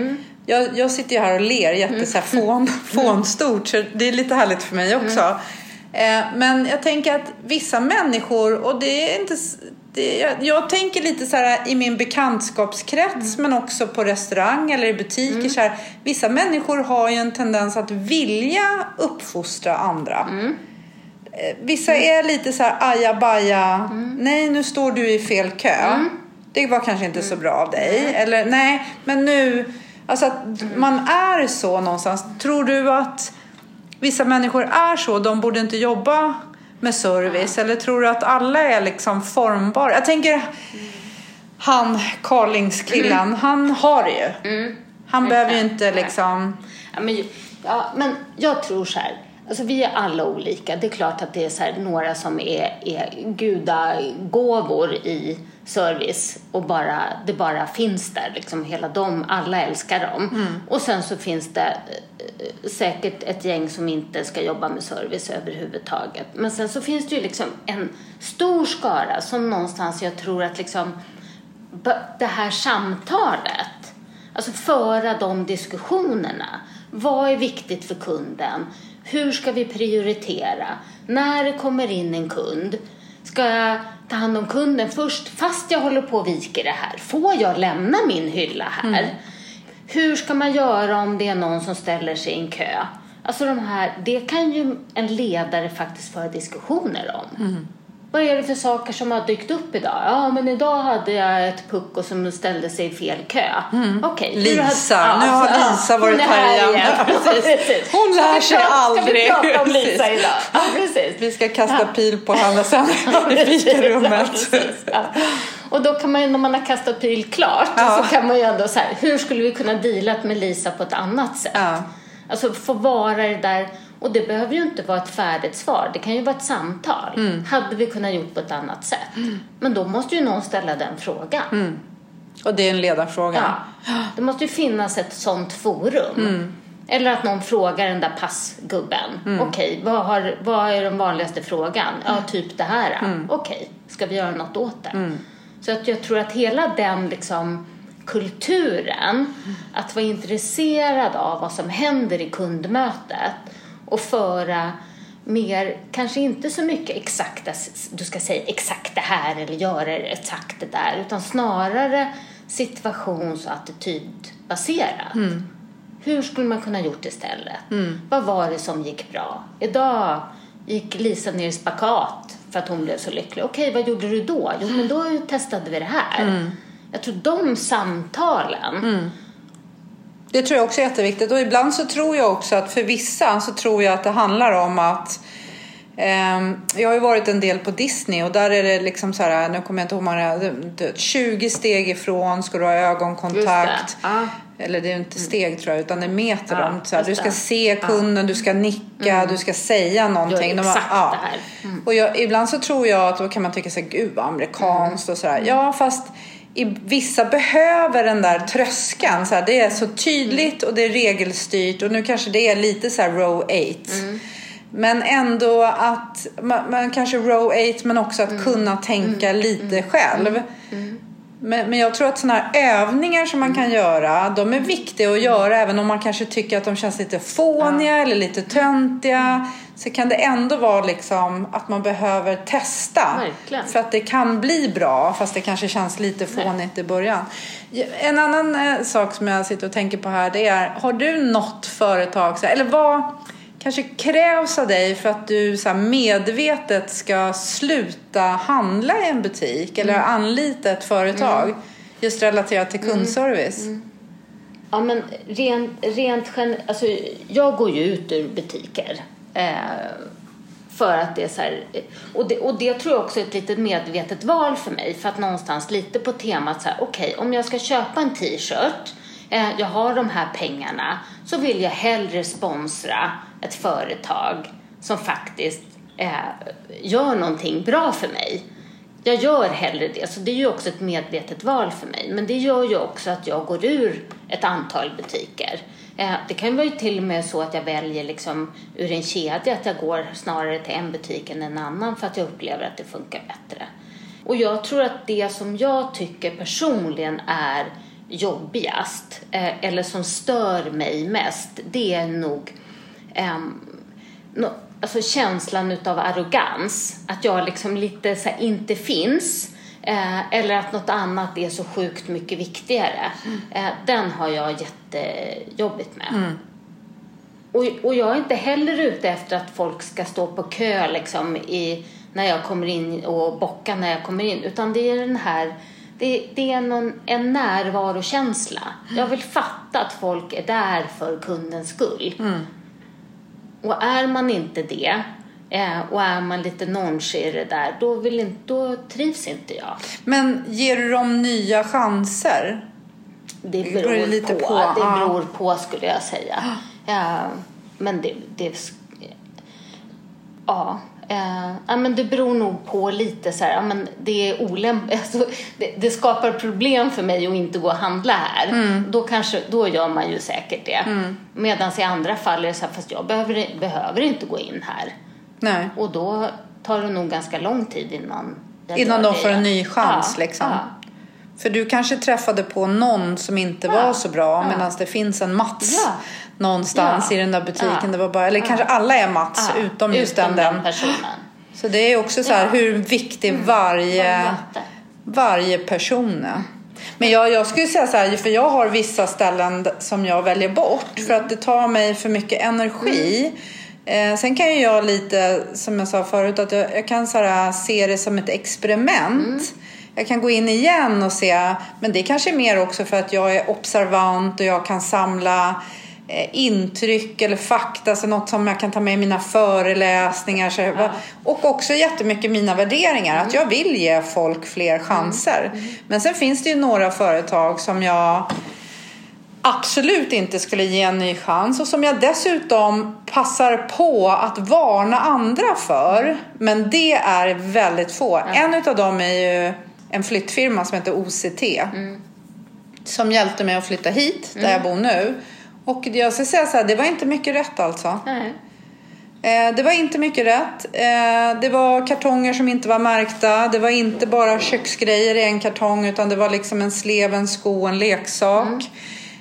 Jag, jag sitter ju här och ler Mm. här fån, fånstort så det är lite härligt för mig också. Mm. Eh, men jag tänker att vissa människor, och det är inte... Det, jag, jag tänker lite så här i min bekantskapskrets Mm. men också på restaurang eller i butiker. Så här, vissa människor har ju en tendens att vilja uppfostra andra. Mm. Eh, Vissa är lite så här ajabaja. Nej, nu står du i fel kö. Det var kanske inte så bra av dig. Eller nej, men nu. Alltså att man är så någonstans. Tror du att vissa människor är så? De borde inte jobba med service. Eller tror du att alla är liksom formbara? Jag tänker han, Carlingskillen, han har det ju. Han behöver ju inte liksom. Ja, men, ja, men jag tror så här. Alltså, vi är alla olika. Det är klart att det är här, några som är, är gudagåvor i service och bara, det bara finns där. Liksom, hela dem, alla älskar dem. Och sen så finns det eh, säkert ett gäng som inte ska jobba med service överhuvudtaget. Men sen så finns det ju liksom en stor skara som någonstans jag tror att liksom det här samtalet, alltså föra de diskussionerna. Vad är viktigt för kunden? Hur ska vi prioritera? När det kommer in en kund, ska jag ta hand om kunden först fast jag håller på och viker det här? Får jag lämna min hylla här? Hur ska man göra om det är någon som ställer sig i en kö? Alltså de här, det kan ju en ledare faktiskt föra diskussioner om. Vad är det för saker som har dykt upp idag? Ja, men idag hade jag ett pucko som ställde sig i fel kö. Okej. hur Lisa. har- Nu har ja, Lisa varit här igen. Precis. Hon lär sig prata- aldrig. Ska vi prata om Lisa Precis. idag? Ja, precis. Vi ska kasta pil på henne sen i Ja, fikarummet. ja. Och då kan man ju, när man har kastat pil klart, Ja. så kan man ju ändå så här, hur skulle vi kunna dealat med Lisa på ett annat sätt? Alltså få vara det där, och det behöver ju inte vara ett färdigt svar, det kan ju vara ett samtal. Mm. Hade vi kunnat gjort på ett annat sätt? Men då måste ju någon ställa den frågan. Mm. Och det är en ledarfråga. Ja. Det måste ju finnas ett sånt forum. Mm. Eller att någon frågar den där passgubben. Mm. Okej, vad, har, vad är den vanligaste frågan? Ja, Mm. typ det här. Okej, ska vi göra något åt det? Så att jag tror att hela den liksom kulturen, att vara intresserad av vad som händer i kundmötet och föra mer, kanske inte så mycket exakta, du ska säga exakt det här eller göra exakt det där, utan snarare situations och attitydbaserat. Hur skulle man kunna gjort istället? Vad var det som gick bra? Idag gick Lisa ner i spakat för att hon blev så lycklig. Okej, vad gjorde du då? Jo, men då testade vi det här. Jag tror de samtalen Det tror jag också är jätteviktigt. Och ibland så tror jag också att för vissa så tror jag att det handlar om att ehm, jag har ju varit en del på Disney och där är det liksom så här, nu kommer jag inte ihåg många, 20 steg ifrån ska du ha ögonkontakt. Ja. Eller det är inte steg tror jag utan det är meter. Om, så här, du ska det. se kunden, du ska nicka, du ska säga någonting. Gör De har- exakt ja. det här. Mm. Och jag, ibland så tror jag att då kan man tycka så här, gud vad amerikanskt och sådär. Ja fast i, vissa behöver den där tröskeln. Så här, det är så tydligt och det är regelstyrt och nu kanske det är lite så här row 8. Men ändå att man, man kanske row 8 men också att kunna tänka lite själv. Men, men jag tror att sådana här övningar som man kan göra, de är viktiga att göra även om man kanske tycker att de känns lite fåniga eller lite töntiga. Så kan det ändå vara liksom att man behöver testa. Verkligen. För att det kan bli bra fast det kanske känns lite fånigt i början. En annan eh, sak som jag sitter och tänker på här det är, har du något företag, eller vad kanske krävs av dig för att du så medvetet ska sluta handla i en butik eller anlita ett företag? Just relaterat till kundservice. Ja, men rent, rent alltså, jag går ju ut ur butiker. Eh, för att det är så här, eh, och, det, och det tror jag också är ett litet medvetet val för mig. För att någonstans lite på temat så här, okej, om jag ska köpa en t-shirt, eh, jag har de här pengarna, så vill jag hellre sponsra ett företag som faktiskt eh, gör någonting bra för mig. Jag gör hellre det, så det är ju också ett medvetet val för mig. Men det gör ju också att jag går ur ett antal butiker. Eh, det kan vara ju till och med så att jag väljer liksom ur en kedja att jag går snarare till en butik än en annan för att jag upplever att det funkar bättre. Och jag tror att det som jag tycker personligen är jobbigast eh, eller som stör mig mest det är nog ehm, alltså känslan utav arrogans. Att jag liksom lite så här, inte finns. Eh, eller att något annat är så sjukt mycket viktigare. Eh, den har jag jättejobbigt med. Och, och jag är inte heller ute efter att folk ska stå på kö liksom i, när jag kommer in och bocka när jag kommer in. Utan det är den här, det, det är någon, en närvarokänsla. Jag vill fatta att folk är där för kundens skull. Och är man inte det eh, och är man lite nonch i det där, då, vill inte, då trivs inte jag. Men ger du dem nya chanser? Det beror beror, lite på. på, Det beror på skulle jag säga. Ja, men det... det ja. eh, ja, men det beror nog på lite så här, ja, men det är olämp- alltså, det, det skapar problem för mig att inte gå och handla här. Mm. Då, kanske, då gör man ju säkert det. Medan i andra fall är det så här, fast jag behöver, behöver inte gå in här. Nej. Och då tar det nog ganska lång tid innan Innan de får en ny chans Ja, liksom. ja. För du kanske träffade på någon som inte var så bra Ja. medan det finns en Mats Ja. någonstans Ja. i den där butiken. Ja. Det var bara, eller kanske alla är Mats Ja, utom just den, den. personen. Så det är också så här Ja. hur viktig varje, möte. varje person är. Men jag, jag skulle säga så här, för jag har vissa ställen som jag väljer bort för att det tar mig för mycket energi. Eh, sen kan jag lite, som jag sa förut, att jag, jag kan så här, se det som ett experiment. Jag kan gå in igen och se, men det kanske är mer också för att jag är observant och jag kan samla eh, intryck eller fakta, så något som jag kan ta med i mina föreläsningar. Så, va- Och också jättemycket mina värderingar, att jag vill ge folk fler chanser. Men sen finns det ju några företag som jag absolut inte skulle ge en ny chans och som jag dessutom passar på att varna andra för. Men det är väldigt få. En utav dem är ju en flyttfirma som heter OCT. Som hjälpte mig att flytta hit, där jag bor nu. Och jag ska säga så här, det var inte mycket rätt alltså. Eh, Det var inte mycket rätt. Eh, Det var kartonger som inte var märkta. Det var inte bara köksgrejer i en kartong utan det var liksom en slev, en sko, en leksak.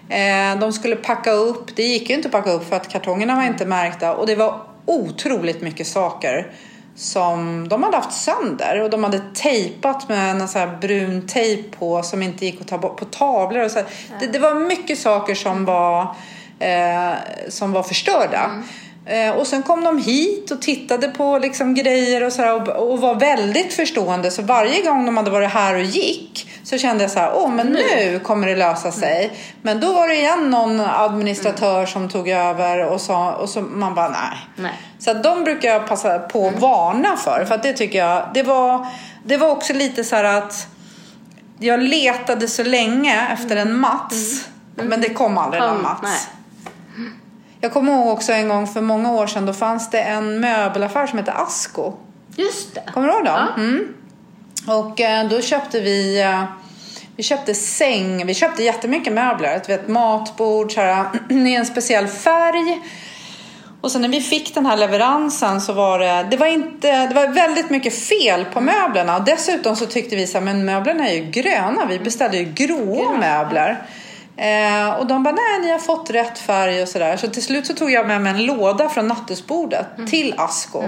Eh, De skulle packa upp. Det gick ju inte att packa upp för att kartongerna var inte märkta. Och det var otroligt mycket saker som de hade haft sönder och de hade tejpat med en sån här brun tejp på som inte gick att ta bort på tavlor. Och så. Det, det var mycket saker som var, eh, som var förstörda. Eh, och sen kom de hit och tittade på liksom grejer och, så här, och, var väldigt förstående. Så varje gång de hade varit här och gick så kände jag så här, åh men nu kommer det lösa sig. Men då var det igen någon administratör som tog över och, sa, och så man bara nej. Nej. Så att de brukar jag passa på att varna för. För att det tycker jag, det var, det var också lite så här att jag letade så länge efter en Mats. Men det kom aldrig någon Mats. Jag kommer ihåg också en gång för många år sedan. Då fanns det en möbelaffär som hette Asko. Just det. Kommer du ihåg dem? Ja. Mm. Och eh, då köpte vi eh, vi köpte säng, vi köpte jättemycket möbler. Du vet, matbord så här, i en speciell färg. Och sen när vi fick den här leveransen så var det, det var inte, det var väldigt mycket fel på möblerna. Och dessutom så tyckte vi så här, men möblerna är ju gröna. Vi beställde ju gråa möbler. Eh, och de bara, nej ni har fått rätt färg och sådär. Så till slut så tog jag med mig en låda från nattduksbordet till Asko.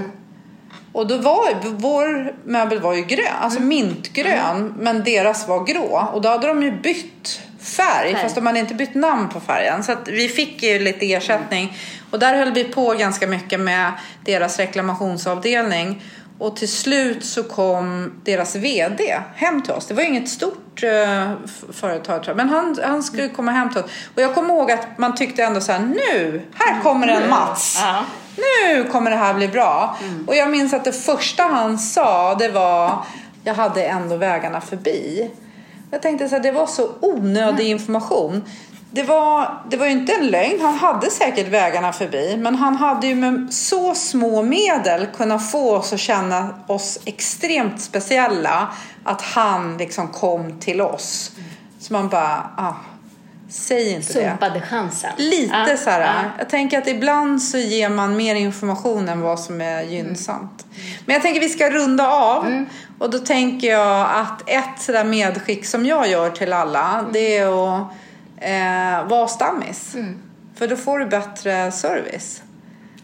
Och då var vår möbel var ju grön, alltså mintgrön, men deras var grå. Och då hade de ju bytt färg, Färg. fast de hade inte bytt namn på färgen. Så vi fick ju lite ersättning. Och där höll vi på ganska mycket med deras reklamationsavdelning. Och till slut så kom deras VD hem till oss. Det var inget stort eh, företag tror jag. Men han, han skulle komma hem till oss. Och jag kommer ihåg att man tyckte ändå så här, nu, här kommer en Mats Ja. nu kommer det här bli bra. Och jag minns att det första han sa det var jag hade ändå vägarna förbi. Jag tänkte så här, det var så onödig information. Det var, det var ju inte en lögn, han hade säkert vägarna förbi. Men han hade ju med så små medel kunnat få oss att känna oss extremt speciella. Att han liksom kom till oss. Så man bara, ah, säg inte det. Sumpade chansen. Lite Ja, så här. ja. Jag tänker att ibland så ger man mer information än vad som är gynnsamt. Men jag tänker vi ska runda av. Och då tänker jag att ett sådär medskick som jag gör till alla det är att eh, vara stammis. För då får du bättre service.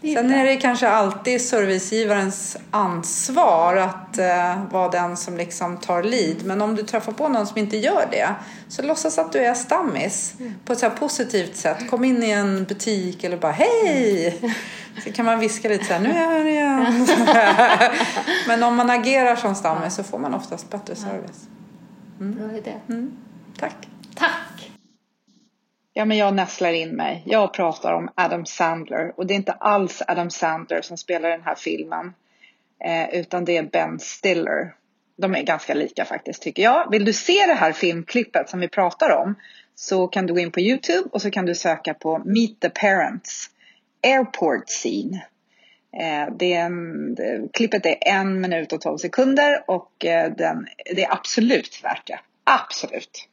Är Sen bra. är det kanske alltid servicegivarens ansvar att eh, vara den som liksom tar lead. Men om du träffar på någon som inte gör det så låtsas att du är stammis på ett så positivt sätt. Kom in i en butik eller bara hej! Så kan man viska lite så här, nu är jag här igen. Men om man agerar som stammis så får man oftast bättre service. Bra idé. Tack! Tack! Ja, men jag nästlar in mig. Jag pratar om Adam Sandler och det är inte alls Adam Sandler som spelar i den här filmen. Eh, utan det är Ben Stiller. De är ganska lika faktiskt tycker jag. Vill du se det här filmklippet som vi pratar om så kan du gå in på Youtube och så kan du söka på Meet the Parents Airport Scene. Eh, det är en, det, klippet är en minut och 12 sekunder och eh, den, det är absolut värt det. Absolut.